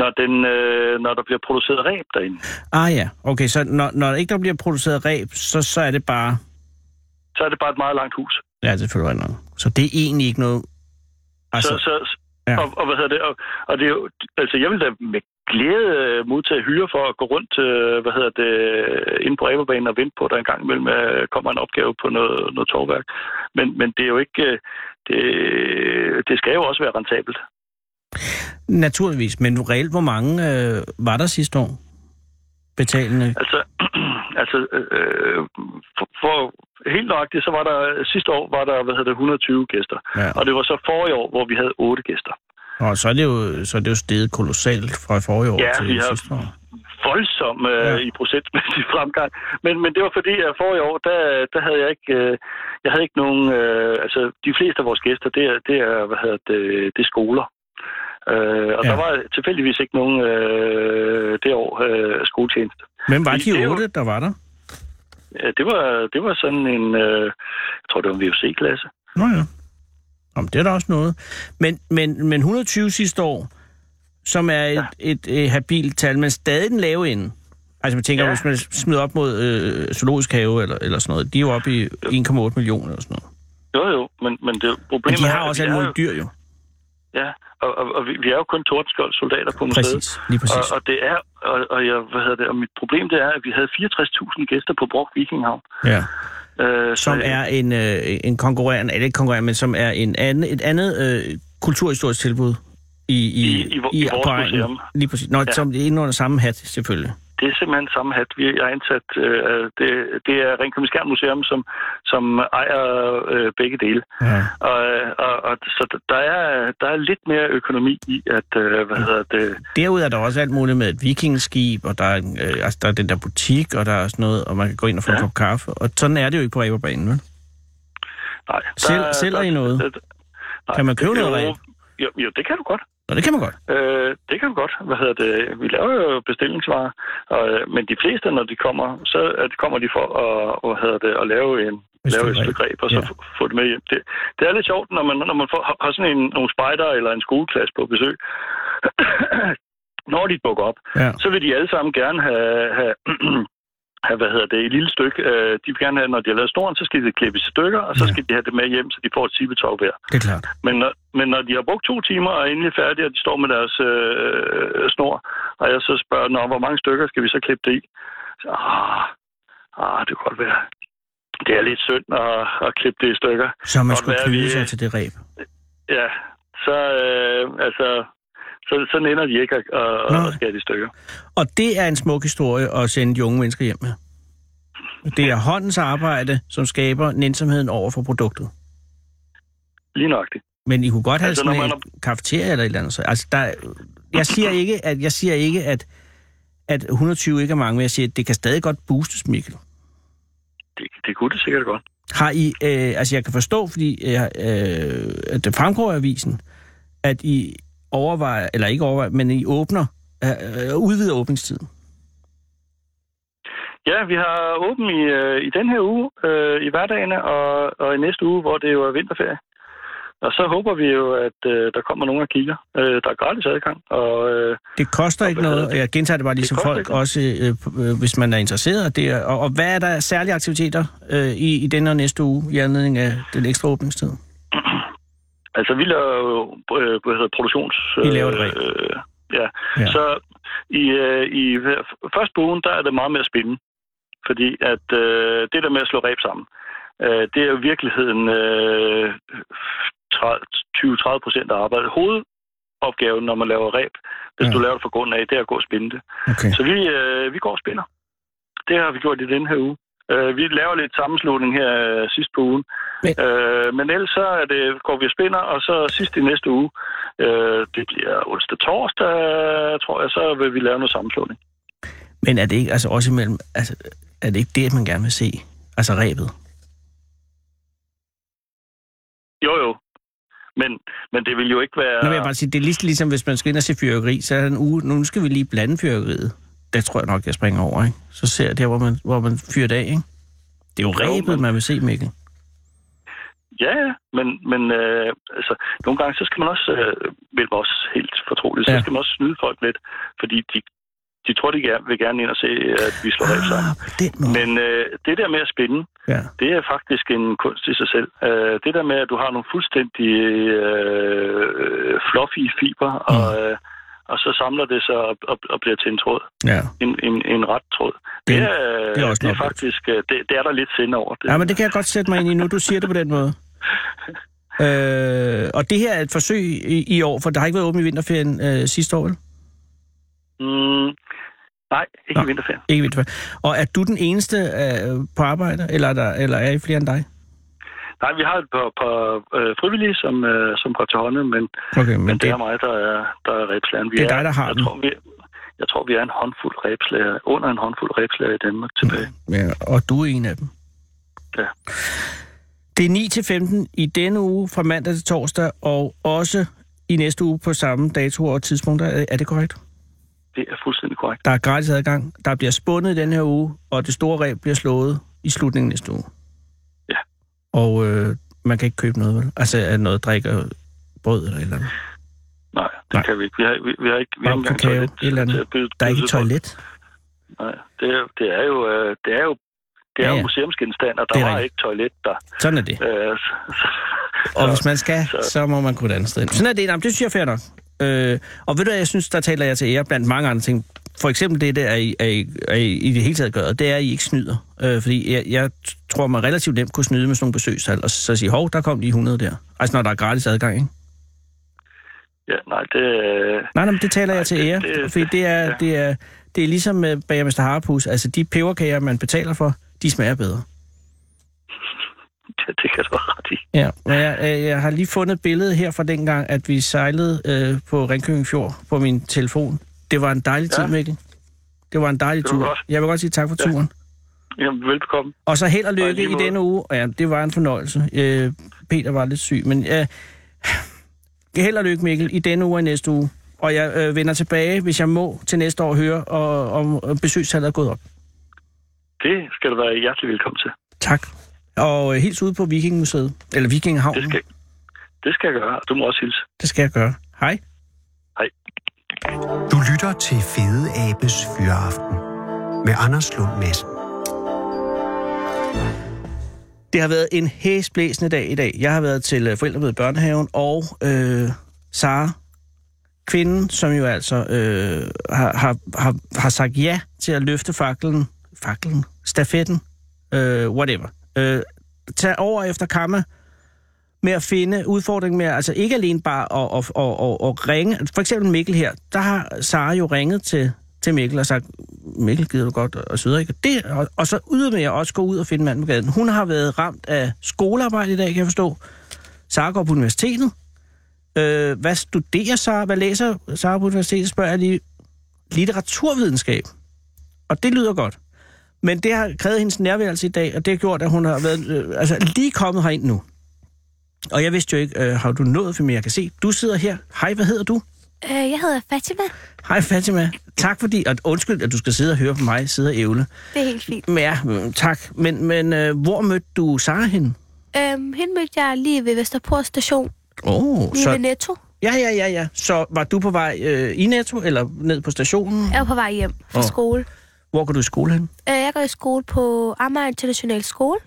når, den, øh, når der bliver produceret ræb derinde. Ah ja, okay, så når, når ikke der bliver produceret ræb, så, så er det bare... Så er det bare et meget langt hus. Ja, det føler jeg nok. Så det er egentlig ikke noget... Altså, Så, så, Ja. Og, og hvad hedder det? Og, og det er jo, altså jeg vil da med glæde øh, modtage hyre for at gå rundt, øh, hvad hedder det, ind på Ræberbanen og vente på, at der en gang imellem øh, kommer en opgave på noget, noget torværk. Men, men det er jo ikke, det, det skal jo også være rentabelt. Naturligvis, men reelt, hvor mange øh, var der sidste år? Betalende? Altså, altså øh, for, for helt nøjagtigt, så var der sidste år var der hvad hedder det, 120 gæster. Ja. Og det var så forrige år, hvor vi havde 8 gæster. Og så er det jo, så er det jo steget kolossalt fra forrige år ja, til vi har sidste år. voldsom øh, ja. i procentmæssig *laughs* fremgang. Men, men det var fordi, at forrige år, der, der havde jeg ikke, øh, jeg havde ikke nogen, øh, altså de fleste af vores gæster, det er, det er hvad hedder det, det er skoler. Øh, og ja. der var tilfældigvis ikke nogen øh, det år øh, skoletjeneste. Men var de otte, der var der? Ja, det var, det var sådan en, øh, jeg tror, det var en VUC-klasse. Nå ja. Om det er der også noget. Men, men, men 120 sidste år, som er et, ja. et, et, et habilt tal, men stadig den lave ende. Altså man tænker, ja. hvis man smider op mod øh, zoologisk have eller, eller sådan noget, de er jo oppe i 1,8 millioner eller sådan noget. Jo jo, men, men det problemet Men de har også alle mulige dyr jo. Ja, og, og, og vi, vi er jo kun tordenskjold soldater på museet. Præcis, lige præcis. Og, og det er, og, og jeg, hvad hedder det, og mit problem det er, at vi havde 64.000 gæster på Brok Vikinghavn. Ja. Øh, som så, er en, øh, en konkurrerende, eller ikke konkurrerende, men som er en anden, et andet øh, kulturhistorisk tilbud i, i, i, i, i, i vores museum. Lige præcis. Nå, ja. som er under samme hat, selvfølgelig det er simpelthen samme hat. Vi har indsat, øh, det, det er Ringkøbing Museum, som, som ejer øh, begge dele. Ja. Og, og, og, så der er, der er lidt mere økonomi i, at, øh, hvad hedder det... Derudover er der også alt muligt med et vikingskib, og der er, øh, altså, der er den der butik, og der er sådan noget, og man kan gå ind og få ja. en kop kaffe. Og sådan er det jo ikke på Ræberbanen, vel? Nej. Der, sælger der, I noget? Der, nej, kan man købe noget ræb? Jo, jo, det kan du godt. Nå, det kan man godt. Øh, det kan man godt. Hvad hedder det? Vi laver jo bestillingsvarer, og, øh, men de fleste, når de kommer, så de kommer de for at, hvad hedder det, at lave en lave et stykke greb, og så ja. få det med hjem. Det, det er lidt sjovt, når man, når man får, har sådan en, nogle spejder eller en skoleklasse på besøg. *clears throat* når de bukker op, ja. så vil de alle sammen gerne have *clears throat* have, hvad hedder det, et lille stykke. Øh, de vil gerne have, når de har lavet snoren, så skal de klippe i stykker, og så ja. skal de have det med hjem, så de får et sibetog hver. Det er klart. Men når, men når de har brugt to timer og er endelig færdige, og de står med deres øh, snor, og jeg så spørger, Nå, hvor mange stykker skal vi så klippe det i? Så, ah, ah, det kunne godt være. Det er lidt synd at, at klippe det i stykker. Så man skulle knyde sig til det ræb? Ja, så øh, altså, så, så ender de ikke at, at, at skære de stykker. Og det er en smuk historie at sende de unge mennesker hjem med. Det er håndens arbejde, som skaber nænsomheden over for produktet. Lige nøjagtigt. Men I kunne godt have altså, sådan en er... kafeteria eller et eller andet. Så, altså, der, jeg siger ikke, at, jeg siger ikke at, at 120 ikke er mange, men jeg siger, at det kan stadig godt boostes, Mikkel. Det, det kunne det sikkert godt. Har I, øh, altså jeg kan forstå, fordi øh, at det fremgår af avisen, at I overvejer, eller ikke overvejer, men I åbner, øh, udvider åbningstiden? Ja, vi har åben i, øh, i den her uge, øh, i hverdagene, og, og i næste uge, hvor det jo er vinterferie. Og så håber vi jo, at øh, der kommer nogen og kigger. Øh, der er gratis adgang. Og, øh, det koster og, ikke noget, og jeg gentager det bare lige som folk, også øh, øh, hvis man er interesseret. Det, og, og hvad er der særlige aktiviteter øh, i, i denne og næste uge i anledning af den ekstra åbningstid? *clears throat* Altså, vi laver jo øh, hvad hedder, produktions... I laver det øh, ja. ja. Så i, øh, i første ugen, der er det meget mere spændende. Fordi at øh, det der med at slå ræb sammen, øh, det er jo i virkeligheden øh, 20-30 procent af arbejdet. Hovedopgaven, når man laver ræb, hvis ja. du laver det fra grunden af, det er at gå og spinde det. Okay. Så vi, øh, vi går og spinder. Det har vi gjort i den her uge. Øh, vi laver lidt sammenslutning her øh, sidst på ugen. Men, øh, men ellers så er det, går vi og spinder, og så sidst i næste uge, øh, det bliver onsdag torsdag, tror jeg, så vil vi lave noget sammenslutning. Men er det ikke altså også imellem, altså, er det ikke det, man gerne vil se? Altså rebet? Jo, jo. Men, men det vil jo ikke være... Nå, jeg bare sige, det er lige, ligesom, hvis man skal ind og se fyrværkeri, så er der en uge, nu skal vi lige blande fyrværkeriet det tror jeg nok, jeg springer over, ikke? Så ser jeg der, hvor man, hvor man fyrer det af, ikke? Det er jo, rebet, men... man vil se, Mikkel. Ja, ja, men, men øh, altså, nogle gange, så skal man også, øh, vel også helt fortroligt, ja. så skal man også snyde folk lidt, fordi de, de tror, de gerne, vil gerne ind og se, at vi slår ah, sammen. Men øh, det der med at spænde, Ja. Det er faktisk en kunst i sig selv. Øh, det der med, at du har nogle fuldstændig øh, fluffy fiber, mm. og, øh, og så samler det sig og, og, og bliver til en tråd. Ja. En, en, en ret tråd. Det- Det, er, det er også det er faktisk, øh, det, det er der lidt sind over. Det, ja, men det kan jeg godt sætte mig ind i nu, du siger det på den måde. *laughs* Øh, og det her er et forsøg i, i år, for der har ikke været åbent i vinterferien øh, sidste år, vel? Mm, nej, ikke Nå. i vinterferien. Ikke i vinterferien. Og er du den eneste øh, på arbejde, eller er, der, eller er I flere end dig? Nej, vi har et par, par øh, frivillige, som, øh, som går til hånden, men, Okay, men, men det det, er mig, der er, der er rebslageren. Vi Det er dig, der har jeg den. Tror, vi, jeg tror, vi er en håndfuld rebslager, under en håndfuld rebslager i Danmark tilbage. ja, og du er en af dem. Ja. Det er 9-15 i denne uge fra mandag til torsdag, og også i næste uge på samme dato og tidspunkter. Er, det korrekt? Det er fuldstændig korrekt. Der er gratis adgang. Der bliver spundet i den her uge, og det store ræb bliver slået i slutningen af næste uge. Og øh, man kan ikke købe noget, vel? Altså noget drik og brød eller eller andet. Nej, det Nej. kan vi ikke. Vi har, vi, vi har ikke, vi har ikke engang toilet et eller andet. byde- Der er ikke toilet. Nej, det er, det er jo, øh, det er jo, det er Ja, jo ja. museumsgenstand, og Det der er var ikke toilet der. Sådan er det. Øh, så, så, Og hvis man skal, så- så må man gå et andet sted. Sådan er det. Jamen, det synes jeg er fair nok. Øh, og ved du jeg synes, der taler jeg til jer blandt mange andre ting. For eksempel det, der er I, er I, er I, i det hele taget gør, det er, at I ikke snyder. Øh, fordi jeg, jeg tror, man relativt nemt kunne snyde med sådan nogle besøgstal, og så, sige, hov, der kom de 100 der. Altså, når der er gratis adgang, ikke? ja, nej, det, øh, Nej, nej, men det taler Nej, jeg til det- ære, det- fordi det er, ja. det er, det er ligesom med Bager Mester Harpus. Altså, de peberkager, man betaler for, de smager bedre. det, det kan du ret i. Ja, men jeg, øh, jeg har lige fundet et billede her fra dengang, at vi sejlede øh, på Ringkøbing Fjord på min telefon. Det var en dejlig tid, Ja. Mikkel. Det var en dejlig tur. godt. Jeg vil godt sige tak for Ja. turen. Jamen, velbekomme. Og så held og lykke i denne uge. Og Ja, det var en fornøjelse. Øh, Peter var lidt syg, men øh, held og lykke, Mikkel, i denne uge og næste uge. Og jeg øh, vender tilbage, hvis jeg må, til næste år høre, og, om besøgstallet er gået op. Det skal du være hjertelig velkommen til. Tak. Og øh, hils ude på Vikingmuseet, eller Vikinghavnen. Det skal, det skal jeg gøre. Du må også hilse. det skal jeg gøre. Hej. Hej. Du lytter til Fede Abes Fyraften med Anders Lund Madsen. Det har været en hæsblæsende dag i dag. Jeg har været til øh, forældremøde i børnehaven, og øh, Sara, kvinden, som jo altså øh, har, har, har, har sagt ja til at løfte faklen, faklen, stafetten, øh, whatever. Øh, tage over efter Kamma med at finde udfordringen med, altså ikke alene bare at, at, at, at, at ringe. For eksempel Mikkel her, der har Sara jo ringet til, til Mikkel og sagt, Mikkel gider du godt og så ikke? Det, og, og så ydermere også gå ud og finde manden på gaden. Hun har været ramt af skolearbejde i dag, kan jeg forstå. Sara går på universitetet. Øh, hvad studerer Sara? Hvad læser Sara på universitetet, spørger jeg lige. Litteraturvidenskab. Og det lyder godt. Men det har krævet hendes nærværelse i dag, og det har gjort, at hun har været øh, altså, lige kommet herind nu. Og jeg vidste jo ikke, øh, har du nået, for jeg kan se, du sidder her. Hej, hvad hedder du? Øh, jeg hedder Fatima. Hej Fatima. Tak fordi, og undskyld, at du skal sidde og høre på mig sidde og ævle. Det er helt fint. Men ja, mm, tak. Men, men øh, hvor mødte du Sara hen? Øhm, hende mødte jeg lige ved Vesterport station, Åh, oh, lige så... ved Netto. Ja, ja, ja, ja. Så var du på vej øh, i Netto, eller ned på stationen? Jeg var på vej hjem fra Åh. skole. Hvor går du i skole hen? Øh, jeg går i skole på Amager International Skole.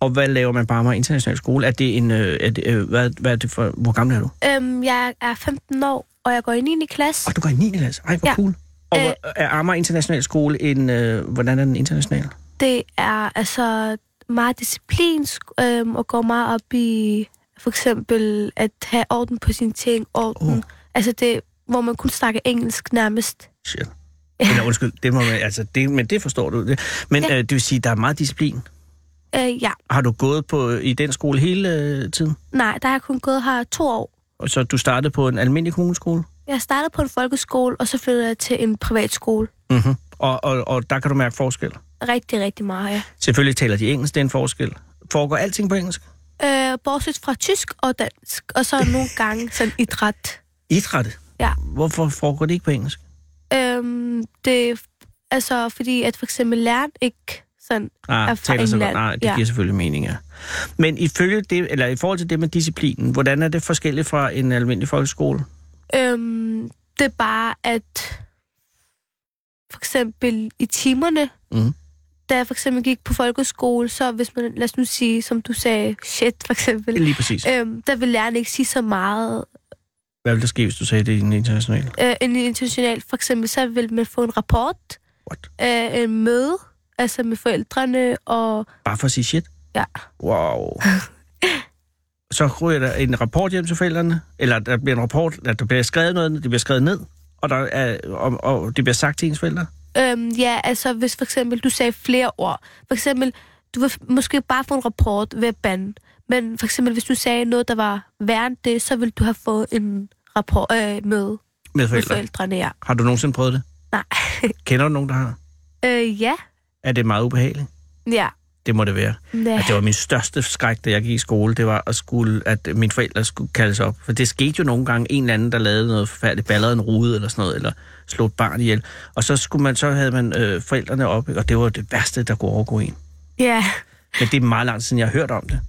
Og hvad laver man på Amager International Skole? Er det en... Øh, er det, øh, hvad, hvad er det for... Hvor gammel er du? Øhm, jeg er 15 år, og jeg går i 9. klasse. Og du går i 9. klasse. Ej, hvor Ja. cool. Og Øh. er Amager International Skole en... Øh, hvordan er den international? Det er altså meget disciplinsk, øhm, og går meget op i for eksempel at have orden på sine ting. Orden. Åh. Altså det, hvor man kun snakker engelsk nærmest. Shit. Eller undskyld, det må man, altså, det, men det forstår du. Men Ja. øh, det vil sige, der er meget disciplin. Øh, ja. Har du gået på i den skole hele øh, tiden? Nej, der har jeg kun gået her to år. Og så du startede på en almindelig kommuneskole? Jeg startede på en folkeskole, og så flyttede jeg til en privatskole. Mm-hmm. Og, og, og der kan du mærke forskel. Rigtig, rigtig meget, ja. Selvfølgelig taler de engelsk, det er en forskel. Foregår alting på engelsk? Øh, bortset fra tysk og dansk, og så nogle *laughs* gange sådan idræt. Idræt? Ja. Hvorfor foregår det ikke på engelsk? Øhm, det er altså fordi, at for eksempel læreren ikke sådan Ah, er taler så godt. Nej, det ja. giver selvfølgelig mening, ja. Men ifølge det, eller i forhold til det med disciplinen, hvordan er det forskelligt fra en almindelig folkeskole? Øhm, det er bare, at for eksempel i timerne, Mhm. da jeg for eksempel gik på folkeskole, så hvis man, lad os nu sige, som du sagde, shit for eksempel, Lige præcis. øhm, der vil lærerne ikke sige så meget. Hvad ville der ske, hvis du sagde det i en international? Øh, en international, for eksempel, så vil man få en rapport, What? øh, en møde, altså med forældrene, og Bare for at sige shit? Ja. Wow. *laughs* Så ryger der en rapport hjem til forældrene, eller der bliver en rapport, at der bliver skrevet noget, det bliver skrevet ned, og, der er, og, og det bliver sagt til ens forældre? Øhm, ja, altså hvis for eksempel du sagde flere ord. For eksempel, du vil måske bare få en rapport ved at bande. Men for eksempel, hvis du sagde noget, der var værre end det, så ville du have fået en rapport øh, med, Med med forældre? forældrene, ja. Har du nogensinde prøvet det? Nej. Kender du nogen, der har? øh, ja. Er det meget ubehageligt? Ja. Det må det være. ja. At det var min største skræk, da jeg gik i skole, det var, at, skulle, at mine forældre skulle kaldes op. For det skete jo nogle gange, en eller anden, der lavede noget forfærdeligt, ballerede en rude eller sådan noget, eller slog et barn ihjel. Og så, skulle man, så havde man øh, forældrene op, og det var det værste, der kunne overgå en. ja. Men det er meget lang siden, jeg har hørt om det.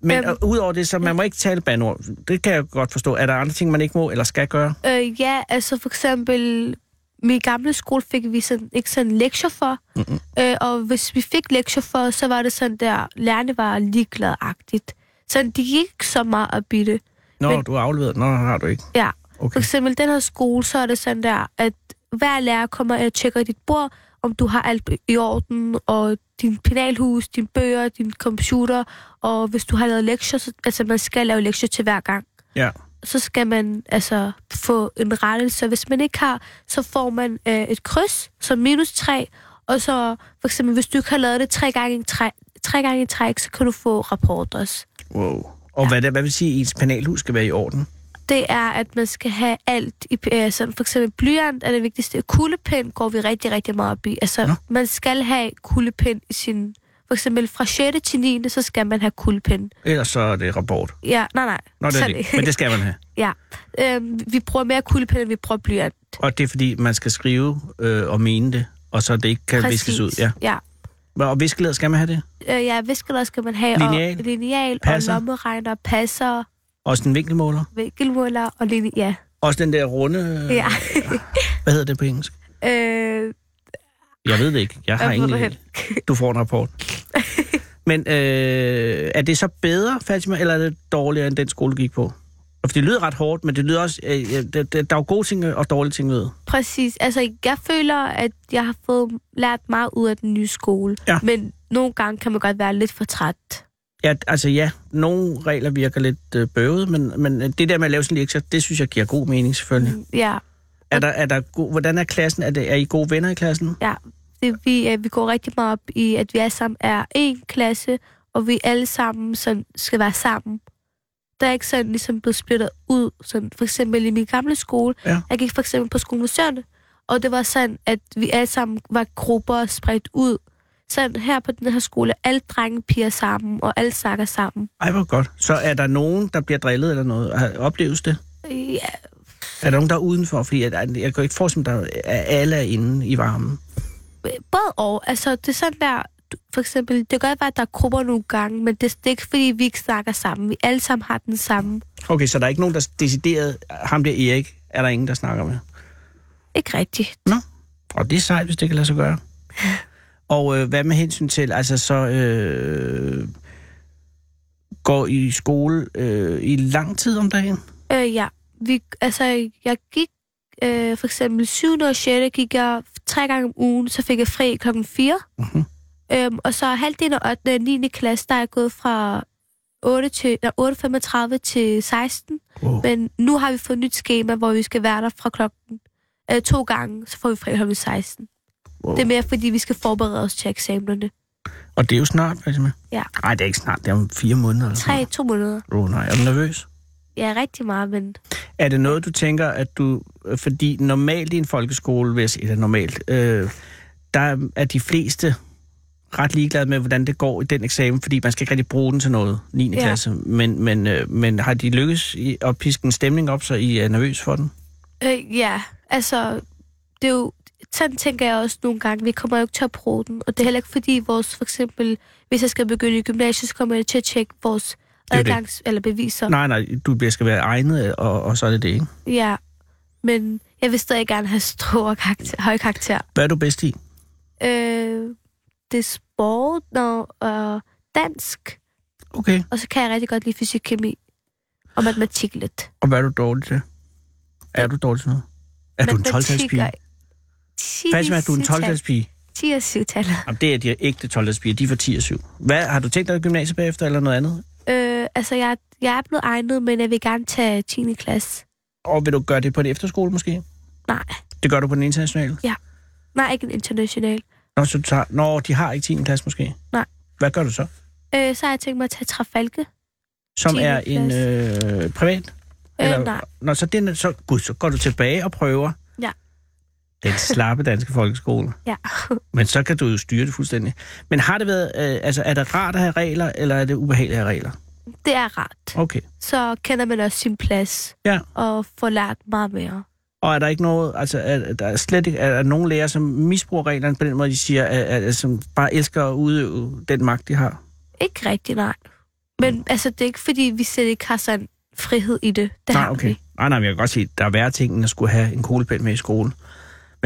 Men Øhm, øhm, udover det, så man må ikke tale bandord. Det kan jeg godt forstå. Er der andre ting, man ikke må eller skal gøre? Øh, ja, altså for eksempel, min gamle skole fik vi sådan, ikke sådan lektier for. Mm-mm. Øh, og hvis vi fik lektier for, så var det sådan der, lærerne var ligeglad-agtigt. Så de gik ikke så meget op i det. Nå, Men- du har afleveret. Nå, har du ikke. Ja. For Okay. eksempel den her skole, så er det sådan der, at hver lærer kommer og tjekker dit bord, om du har alt i orden, og din penalhus, dine bøger, din computer, og hvis du har lavet lektier, så, altså man skal lave lektier til hver gang, Ja. Så skal man altså få en rettelse. Hvis man ikke har, så får man øh, et kryds, som minus 3, og så for eksempel, hvis du ikke har lavet det tre gange i træk, tre gange i træk, så kan du få rapport også. Wow. Og ja. hvad, det, hvad vil sige, at ens panelhus skal være i orden? det er, at man skal have alt. I, altså, for eksempel blyant er det vigtigste. Kuglepen går vi rigtig, rigtig meget op i. Altså, Nå. man skal have kuglepen i sin... For eksempel fra 6. til 9. så skal man have kuglepen. Ellers så er det rapport. Ja, nej, nej. Nå, det er det. Men det skal man have. *laughs* ja. Øhm, vi bruger mere kuglepen, end vi bruger blyant. Og det er fordi, man skal skrive øh, og mene det, og så det ikke kan Præcis. viskes ud. Ja. ja. Og viskeleder skal man have det? Øh, ja, viskeleder skal man have. Lineal. Og lineal, Passer. og lommeregner, passer, Også en vinkelmåler? vinkelmåler og linje... Ja. Også den der runde... Øh, ja. Hvad hedder det på engelsk? øh, Jeg ved det ikke. Jeg har jeg ingen. Du får en rapport. Men øh, er det så bedre, Fatima, eller er det dårligere end den skole, du gik på? For det lyder ret hårdt, men det lyder også... Øh, det, det, der er jo gode ting og dårlige ting ved. Præcis. Altså, jeg føler, at jeg har fået lært meget ud af den nye skole. Ja. Men nogle gange kan man godt være lidt for træt. Ja, altså ja, nogle regler virker lidt øh, bøvet, men, men det der med at lave sådan en lektier, det synes jeg giver god mening selvfølgelig. Ja, Er der, er der go- hvordan er klassen? Er, det, er I gode venner i klassen? ja. Det, vi, øh, vi går rigtig meget op i, at vi alle sammen er en klasse, og vi alle sammen sådan, skal være sammen. Der er ikke sådan ligesom blevet splittet ud. Sådan, for eksempel i min gamle skole. Ja. Jeg gik for eksempel på skolen med Søerne, og det var sådan, at vi alle sammen var grupper spredt ud. Så her på den her skole, alle drenge piger sammen, og alle snakker sammen. Ej, hvor godt. Så er der nogen, der bliver drillet eller noget? Har- Opleves det? Ja, Er der nogen, der er udenfor? Fordi jeg, jeg kan ikke forestille mig, at alle er inde i varmen. Både og. Altså, det er sådan der, for eksempel, det kan godt være, at der er grupper nogle gange, men det, det er ikke, fordi vi ikke snakker sammen. Vi alle sammen har den samme. Okay, så der er ikke nogen, der decideret... Ham der Erik, er der ingen, der snakker med? Ikke rigtigt. Nå, og det er sejt, hvis det kan lade sig gøre. *laughs* Og øh, hvad med hensyn til, altså så øh, går I skole øh, i lang tid om dagen? Øh, ja. Vi, altså, jeg gik øh, for eksempel 7. og 6. gik jeg tre gange om ugen, så fik jeg fri klokken 4. Mhm. Øhm, og så halvdelen af 8. og 9. klasse, der er jeg gået fra 8 til, nej, 8.35 til 16. Wow. Men nu har vi fået et nyt schema, hvor vi skal være der fra klokken øh, to gange, så får vi fri klokken 16. Wow. Det er mere, fordi vi skal forberede os til eksamenerne. Og det er jo snart, Fatima. Ja. Nej, det er ikke snart. Det er om fire måneder. Eller Tre, to måneder. Åh oh, nej, er du nervøs? Ja, rigtig meget, men Er det noget, du tænker, at du... øh, Fordi normalt i en folkeskole, jeg sige, eller normalt, øh, der er de fleste ret ligeglade med, hvordan det går i den eksamen, fordi man skal ikke rigtig bruge den til noget, 9. Ja. klasse. Men, men, øh, men har de lykkes i at piske en stemning op, så I er nervøs for den? øh, ja, altså, det er jo, sådan tænker jeg også nogle gange, vi kommer jo ikke til at bruge den, og det er heller ikke fordi vores, for eksempel, hvis jeg skal begynde i gymnasiet, så kommer jeg til at tjekke vores jo det. adgangs- eller beviser. Nej, nej, du skal være egnet, og, og så er det det, ikke? Ja, men jeg vil stadig gerne have store karakter, høje karakter. Hvad er du bedst i? Øh, det er sport og øh, dansk. Okay. Og så kan jeg rigtig godt lide fysik, kemi og matematik lidt. Og hvad er du dårlig til? Er du dårlig til noget? Er du en 12-talspige? Fatima, er du en 12-talspige? 10 og 7 tallet. Jamen, det er de ægte 12 piger. De er fra 10 og 7. Hvad, har du tænkt dig gymnasiet bagefter, eller noget andet? Øh, altså, jeg, jeg er blevet egnet, men jeg vil gerne tage 10. klasse. Og vil du gøre det på en efterskole, måske? Nej. Det gør du på den internationale? Ja. Nej, ikke en international. Nå, så du tager... Nå, de har ikke 10. klasse, måske? Nej. Hvad gør du så? Øh, så har jeg tænkt mig at tage Trafalke. Som 10. er en øh, privat? Øh, nej. Nå, så, det, så, gud, så går du tilbage og prøver. Den slappe danske folkeskole. Ja. Men så kan du jo styre det fuldstændig. Men har det været, øh, altså er det rart at have regler, eller er det ubehageligt at have regler? Det er rart. Okay. Så kender man også sin plads. Ja. Og får lært meget mere. Og er der ikke noget, altså er, der er slet ikke, er der nogen lærere, som misbruger reglerne på den måde, de siger, at, at, at, som bare elsker at udøve den magt, de har? Ikke rigtig, nej. Men Mm. altså, det er ikke fordi, vi slet ikke har sådan frihed i det. Det nej, okay. vi. Nej, nej, men jeg kan godt se, at der er værre ting, end at skulle have en kuglepen med i skolen.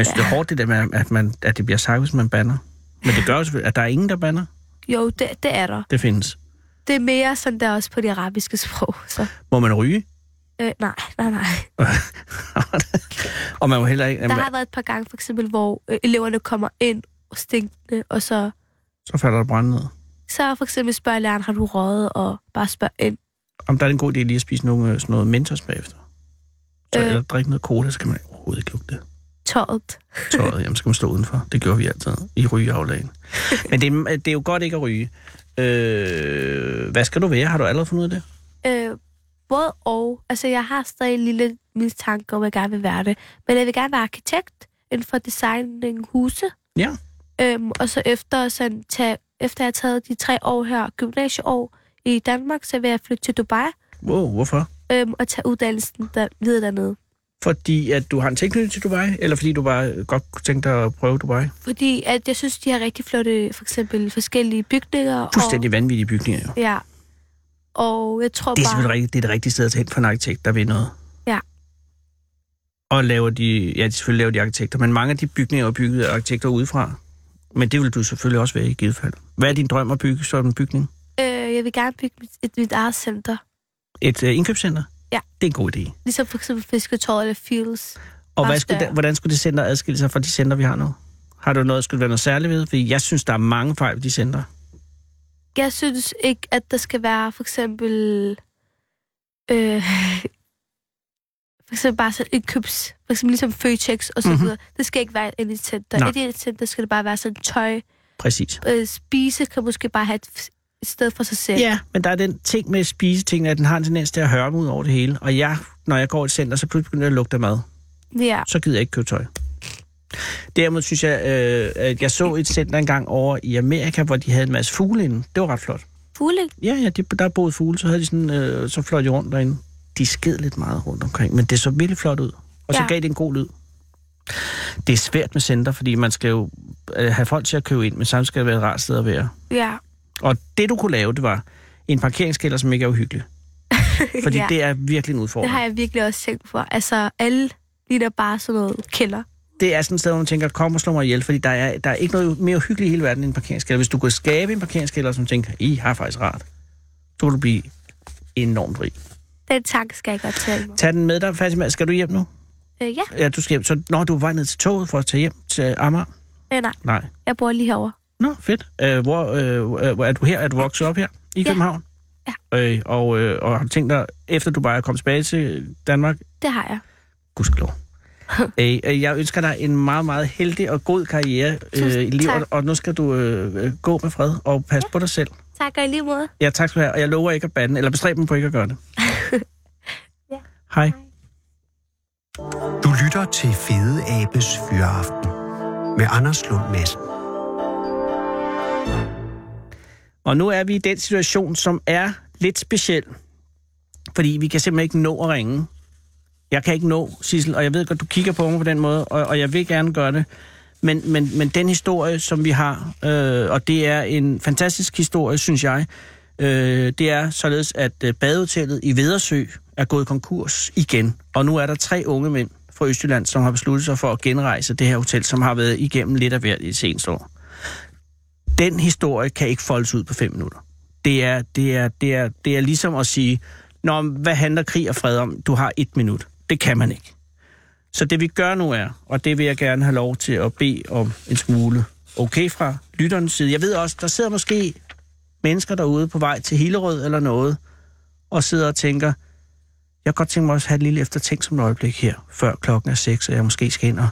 Men Ja. det er hårdt, det der med, at, man, at det bliver sagt, hvis man banner. Men det gør jo selvfølgelig, at der er ingen, der banner. Jo, det, det er der. Det findes. Det er mere sådan der også på det arabiske sprog. Så, Må man ryge? øh, nej, nej, nej. *laughs* og man må heller ikke... Der har været et par gange, for eksempel, hvor øh, eleverne kommer ind og stinkende, og så, Så falder der brænde ned. så for eksempel spørger læreren, har du røget, og bare spørger ind. Om der er en god idé lige at spise nogle, øh, sådan noget Mentos bagefter. Så. Øh. Eller drikke noget cola, så kan man overhovedet ikke lugte det. Tøjet. tøjet, jamen skal man stå udenfor. Det gjorde vi altid i rygeaflagen. *laughs* Men det, er- det er jo godt ikke at ryge. Øh, hvad skal du være? Har du allerede fundet ud af det? Øh, både og. Altså, jeg har stadig en lille mistanke om, at jeg gerne vil være det. Men jeg vil gerne være arkitekt inden for designing huse. Ja. Øhm, og så efter, sådan, tage, efter jeg har taget de tre år her, gymnasieår i Danmark, så vil jeg flytte til Dubai Wow, hvorfor? øhm, og tage uddannelsen der, videre dernede. Fordi at du har en tilknytning til Dubai, eller fordi du bare godt kunne tænke dig at prøve Dubai? Fordi at jeg synes, de har rigtig flotte, for eksempel forskellige bygninger. Fuldstændig vanvittige bygninger jo. Og, ja. Og jeg tror Det er bare... rigtigt, det er det rigtige sted at tage hen for en arkitekt, der ved noget. Ja. Og laver de, ja, de selvfølgelig laver de arkitekter, men mange af de bygninger er bygget af arkitekter udefra. Men det vil du selvfølgelig også være i givet fald. Hvad er din drøm at bygge sådan en bygning? Øh, jeg vil gerne bygge mit, et, mit eget center. Et uh, indkøbscenter? Ja. Det er en god idé. Ligesom for eksempel Fisketorvet eller Fields. Og hvad skulle hvordan skulle det center adskille sig fra de center, vi har nu? Har du noget, skulle være noget særligt ved? Fordi jeg synes, der er mange fejl ved de center. Jeg synes ikke, at der skal være for eksempel... Øh, *laughs* for eksempel bare sådan et købs... For eksempel ligesom Føtex og så Mhm. videre. Det skal ikke være et elitecenter. Nej. Et elitecenter skal det bare være sådan tøj. Præcis. Øh, spise kan måske bare have et, et sted for sig selv. Ja, men der er den ting med spisetingene, at den har en tendens til at høre ud over det hele. Og jeg, når jeg går i et center, så pludselig begynder jeg at lugte af mad. ja. Så gider jeg ikke købe tøj. Derimod synes jeg, øh, at jeg så et center engang over i Amerika, hvor de havde en masse fugle inde. Det var ret flot. Fugle. Ja, ja, de, der boede fugle, så havde de sådan, øh, så fløj de rundt derinde. De sked lidt meget rundt omkring, men det så virkelig flot ud. Og så Ja. gav det en god lyd. Det er svært med center, fordi man skal jo øh, have folk til at købe ind, men samtidig skal det være et rart sted at være. Ja. Og det, du kunne lave, det var en parkeringskælder, som ikke er uhyggelig. *laughs* Fordi ja. det er virkelig en Det udfordring. har jeg virkelig også tænkt på. Altså, alle ligner bare sådan noget kælder. det er sådan et sted, hvor man tænker, kom og slå mig ihjel, fordi der er, der er ikke noget mere uhyggeligt i hele verden end en parkeringskælder. Hvis du kunne skabe en parkeringskælder, som tænker, I har faktisk rart, så vil du blive enormt rig. Den tanke skal jeg godt tage. Tag den med dig, Fatima. Skal du hjem nu? Øh, ja, Ja, du skal hjem. Så når du er vej ned til toget for at tage hjem til Amager? øh, nej. Nej. Jeg bor lige herovre. Nå, fedt. Øh, hvor, øh, hvor er du her? Er du vokset op her i Ja. København? Ja. Øh, og, øh, og har du tænkt dig, efter du bare er kommet tilbage til Danmark, Det har jeg. gudskelov. *laughs* øh, øh, jeg ønsker dig en meget, meget heldig og god karriere øh, i livet, og nu skal du øh, øh, gå med fred og passe ja. på dig selv. Tak og i lige måde. Ja, tak skal du have, og jeg lover ikke at bande, eller bestræbe mig på ikke at gøre det. *laughs* Ja. Hej. Du lytter til Fede Abes Fyraften med Anders Lund Madsen. Og nu er vi i den situation, som er lidt speciel. Fordi vi kan simpelthen ikke nå at ringe. Jeg kan ikke nå, Sissel, og jeg ved godt, du kigger på mig på den måde, og, og jeg vil gerne gøre det. Men, men, men den historie, som vi har, øh, og det er en fantastisk historie, synes jeg, øh, det er således, at øh, badehotellet i Vedersø er gået konkurs igen. Og nu er der tre unge mænd fra Østjylland, som har besluttet sig for at genrejse det her hotel, som har været igennem lidt af hvert i det seneste år. Den historie kan ikke foldes ud på fem minutter. Det er, det er, det er, det er ligesom at sige, Nå, hvad handler krig og fred om? Du har et minut. Det kan man ikke. Så det vi gør nu er, og det vil jeg gerne have lov til at bede om en smule okay fra lytterens side. Jeg ved også, der sidder måske mennesker derude på vej til Hillerød eller noget, og sidder og tænker, jeg kan godt tænke mig også at have et lille eftertænk som et øjeblik her, før klokken er seks, og jeg måske skal ind og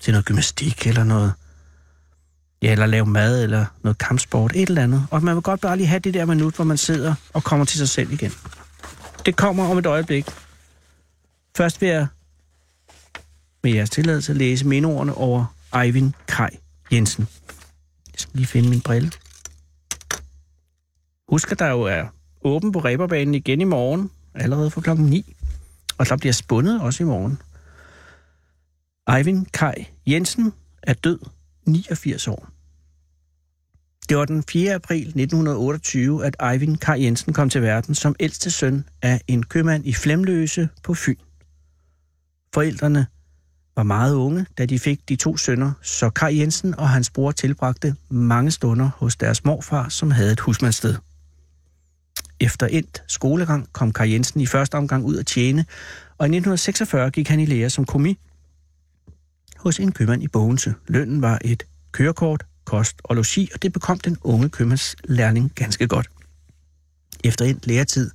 til noget gymnastik eller noget, ja, eller lave mad eller noget kampsport, et eller andet. Og man vil godt bare lige have det der minut, hvor man sidder og kommer til sig selv igen. Det kommer om et øjeblik. Først vil jeg med jeres tilladelse læse mindeordene over Eivind Kaj Jensen. Jeg skal lige finde min brille. Husk, at der jo er åben på Reberbanen igen i morgen, allerede fra klokken 9. Og der bliver spundet også i morgen. Eivind Kaj Jensen er død 89 år. Det var den 4. april 1928, at Eivind Kaj Jensen kom til verden som ældste søn af en købmand i Flemløse på Fyn. Forældrene var meget unge, da de fik de to sønner, så Kaj Jensen og hans bror tilbragte mange stunder hos deres morfar, som havde et husmandssted. Efter endt skolegang kom Kaj Jensen i første omgang ud at tjene, og i 1946 gik han i lære som komi hos en købmand i Bogense. Lønnen var et kørekort, kost og logi, og det bekom den unge købmandslærling ganske godt. Efter en læretid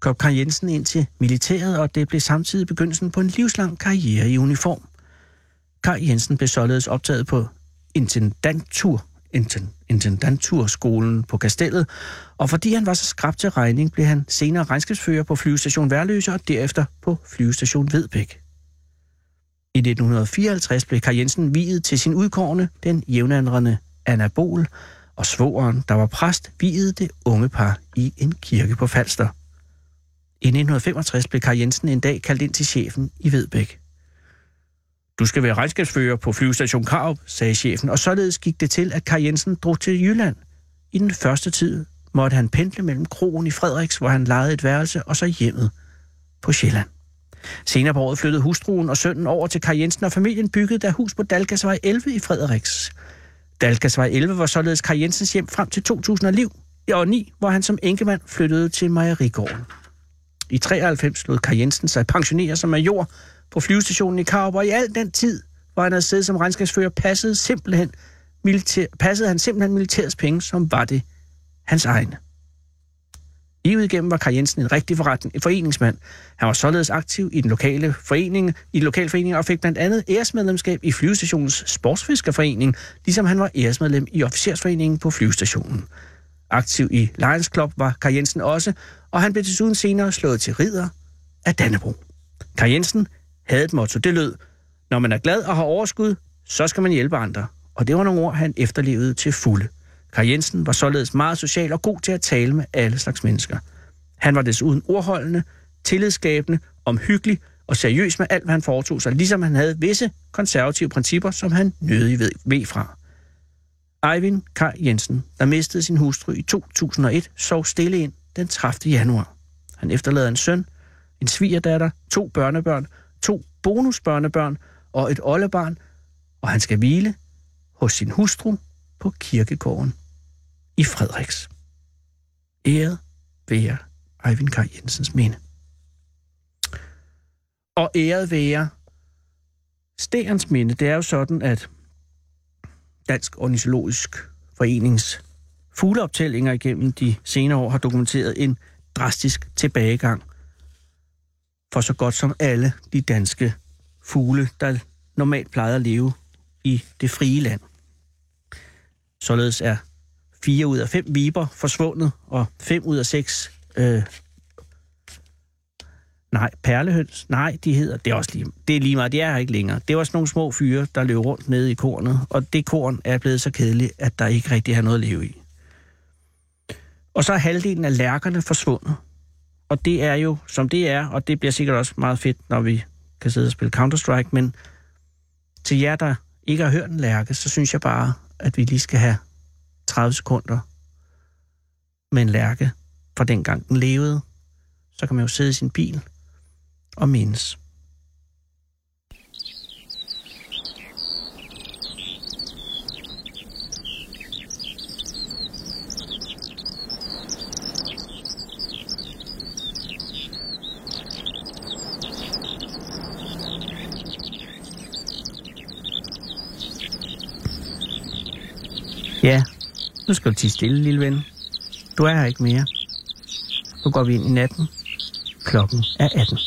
kom Karl Jensen ind til militæret, og det blev samtidig begyndelsen på en livslang karriere i uniform. Karl Jensen blev således optaget på intendantur, intendanturskolen på Kastellet, og fordi han var så skrab til regning, blev han senere regnskabsfører på flyvestation Værløse og derefter på flyvestation Vedbæk. I 1954 blev Karl Jensen viet til sin udkårne, den Anna Bol og svogeren, der var præst, viede det unge par i en kirke på Falster. I 1965 blev Kar Jensen en dag kaldt ind til chefen i Vedbæk. Du skal være regnskabsfører på flyvestation Karup, sagde chefen, og således gik det til, at Kar Jensen drog til Jylland. I den første tid måtte han pendle mellem krogen i Frederiks, hvor han lejede et værelse, og så hjemmet på Sjælland. Senere på året flyttede hustruen og sønnen over til Kar Jensen, og familien byggede der hus på Dalgasvej 11 i Frederiks. Dalgasvej 11 var således Kai Jensens hjem frem til 2009, hvor han som enkemand flyttede til Mejerigården. I 93 lod Kai Jensen sig pensionere som major på flyvestationen i Karup, og i al den tid, hvor han havde siddet som regnskabsfører, passede, simpelthen militær, passede han simpelthen militærets penge, som var det hans egne. Livet igennem var Kai Jensen en rigtig forretning, en foreningsmand. Han var således aktiv i den lokale forening, i den lokale forening og fik blandt andet æresmedlemskab i flyvestationens sportsfiskerforening, ligesom han var æresmedlem i officersforeningen på flyvestationen. Aktiv i Lions Club var Kai Jensen også, og han blev desuden senere slået til ridder af Dannebro. Kai Jensen havde et motto. Det lød, når man er glad og har overskud, så skal man hjælpe andre. Og det var nogle ord, han efterlevede til fulde. Kai Jensen var således meget social og god til at tale med alle slags mennesker. Han var desuden ordholdende, tillidsskabende, omhyggelig og seriøs med alt, hvad han foretog sig, ligesom han havde visse konservative principper, som han nødig ved, ved fra. Eivind Kai Jensen, der mistede sin hustru i 2001, sov stille ind den 30. januar. Han efterlader en søn, en svigerdatter, to børnebørn to bonusbørnebørn og et oldebarn, og han skal hvile hos sin hustru på kirkegården i Frederiks. Æret være Eivind Kaj Jensens minde. Og æret være Sterens minde, det er jo sådan, at Dansk Ornitologisk Forenings fugleoptællinger igennem de senere år har dokumenteret en drastisk tilbagegang for så godt som alle de danske fugle, der normalt plejer at leve i det frie land. Således er fire ud af fem viber forsvundet, og fem ud af seks øh, Nej, perlehøns. Nej, de hedder, det er også lige, det er lige meget, de er her ikke længere. Det var sådan nogle små fyre, der løb rundt nede i kornet, og det korn er blevet så kedeligt, at der ikke rigtig er noget at leve i. Og så er halvdelen af lærkerne forsvundet. Og det er jo, som det er, og det bliver sikkert også meget fedt, når vi kan sidde og spille Counter-Strike, men til jer, der ikke har hørt en lærke, så synes jeg bare, at vi lige skal have 30 sekunder. Med en lærke fra dengang den levede, så kan man jo sidde i sin bil og mindes. Ja, nu skal du tige stille, lille ven. Du er her ikke mere. Nu går vi ind i natten. Klokken er 18.